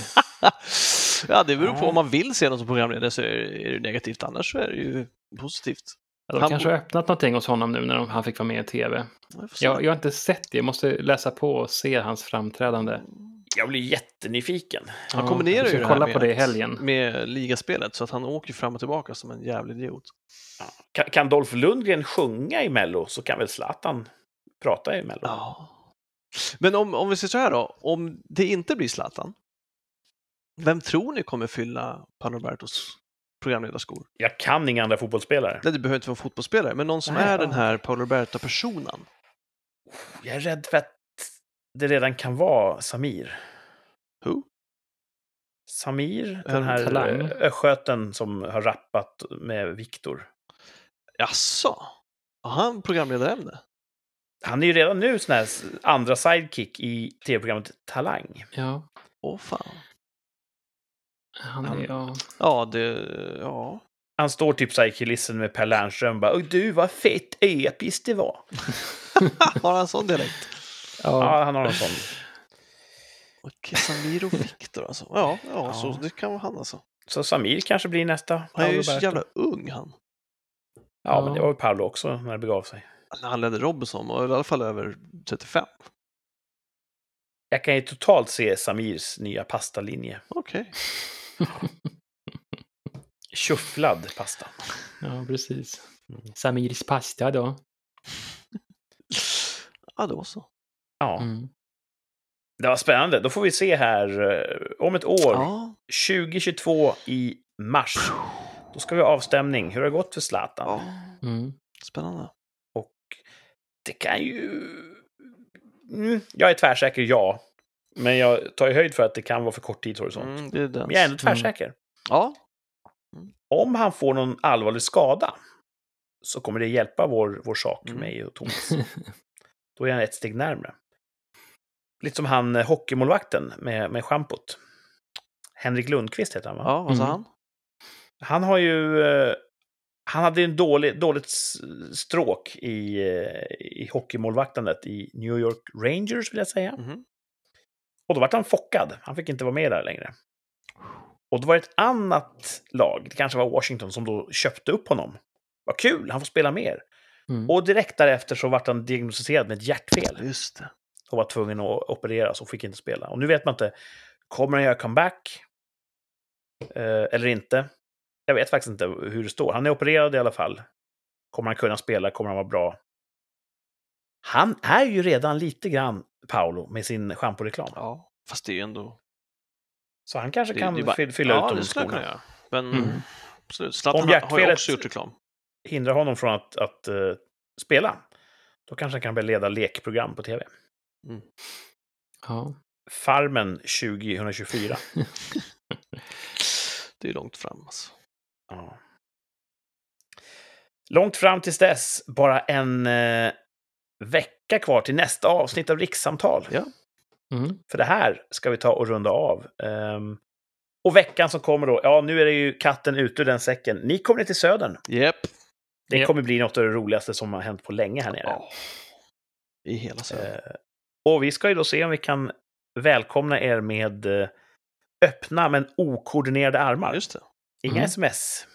Ja, det beror på Ja. om man vill se något som programledare så är det, är negativt, annars så är det ju positivt. De Han kanske har öppnat någonting hos honom nu när de, han fick vara med i tv. Jag. Jag, jag har inte sett det, jag måste läsa på och se hans framträdande. Jag blir jättenyfiken. Han Ja, kombinerar ju det här kolla med, på det i helgen. med ligaspelet, så att han åker fram och tillbaka som en jävlig idiot. Kan, kan Dolph Lundgren sjunga i Mello så kan väl Zlatan prata i Mello. Ja. Men om, om vi säger så här då, om det inte blir Zlatan, vem tror ni kommer fylla Paolo Robertos programledarskor? Jag kan inga andra fotbollsspelare. Nej, det behöver inte vara en fotbollsspelare, men någon som Nej, är ja. den här Paolo Roberto-personen. Jag är rädd för att det redan kan vara Samir. Who? Samir, En den här talang. eh, östgöten som har rappat med Viktor. Jaså? Har han programledarämne? Han är ju redan nu sån här andra sidekick i tv-programmet Talang. Ja, Åh fan. han är, ja. Ja, det... Ja. Han står typ så här i kulissen med Per Lernström och bara "Oj, du vad fett episkt det var. Har han sån dialekt? Ja, ja. han har en sån. Okej, Samir och Viktor alltså. Ja, ja, Ja. så det kan vara han alltså. Så Samir kanske blir nästa Han är ju så jävla ung han. Ja, men det var ju Paolo också när det begav sig. när han ledde Robinson, och i alla fall över 35. Jag kan ju totalt se Samirs nya pastalinje. Okej. Tjufflad pasta. ja, precis. Samirs pasta då. Ja, då så. Ja, Mm. det var spännande. Då får vi se här eh, om ett år, Ja, 2022 i mars. Då ska vi ha avstämning. Hur har det gått för Zlatan? ja. Mm. spännande. Och det kan ju... Mm, jag är tvärsäker, ja. Men jag tar ju höjd för att det kan vara för kort tidshorisont. Mm, det är den. Men jag är ändå tvärsäker. Ja, Om han får någon allvarlig skada så kommer det hjälpa vår, vår sak, Mm. mig och Thomas. Då är han ett steg närmre. Lite som han eh, hockeymålvakten med, med schampot. Henrik Lundqvist heter han, va? ja vad sa Mm. han? Han har ju... eh, Han hade en dålig, dåligt stråk i, eh, i hockeymålvaktandet i New York Rangers, vill jag säga. Mhm. Och då vart han fockad. Han fick inte vara med där längre. Och då var det ett annat lag, det kanske var Washington, som då köpte upp honom. Vad kul, han får spela mer. Mm. Och direkt därefter så vart han diagnostiserad med ett hjärtfel. Just det. Och var tvungen att opereras och fick inte spela. Och nu vet man inte, kommer han göra comeback? Eh, eller inte? Jag vet faktiskt inte hur det står. Han är opererad i alla fall. Kommer han kunna spela? Kommer han vara bra? Han är ju redan lite grann Paolo med sin schamporeklam. Ja, fast det är ju ändå... Så han kanske Det, kan det bara- fylla, ja, ut de det skulle han kunna skorna. göra. Men Mm. absolut, Zlatan Om har- har ju också gjort reklam. Hindrar honom från att, att eh, spela. Då kanske han kan börja leda lekprogram på tv. Ja. Farmen 2024. Det är långt fram alltså. Ja. Långt fram tills dess, bara en eh, vecka kvar till nästa avsnitt av Rikssamtal. Ja. Mm. För det här ska vi ta och runda av. Ehm, och veckan som kommer då, ja nu är det ju katten ute ur den säcken. Ni kommer ner till Södern. Japp. Det Japp. kommer bli något av det roligaste som har hänt på länge här nere. Ja. I hela Sverige. Eh, och vi ska ju då se om vi kan välkomna er med eh, öppna men okoordinerade armar. Just det. Inga Mm. sms.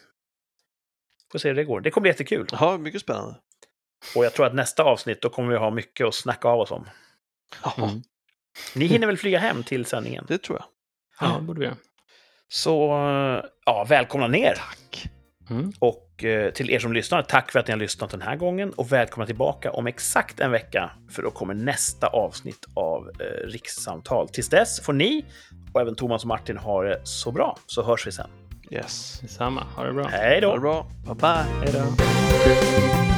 Får se hur det går. Det kommer bli jättekul. Ja, mycket spännande. Och jag tror att nästa avsnitt, då kommer vi ha mycket att snacka av oss om. Ja, Mm. Ni hinner väl flyga hem till sändningen? det tror jag. Ja, det borde vi göra. Så, eh, ja, välkomna ner! Tack. Mm. Och eh, till er som lyssnar, tack för att ni har lyssnat den här gången och välkomna tillbaka om exakt en vecka, för då kommer nästa avsnitt av eh, Rikssamtal. Tills dess får ni, och även Thomas och Martin, ha det så bra, så hörs vi sen. Yes. Detsamma. Ha det bra. Hej Ha då! det bra. Bye bye. Hej då.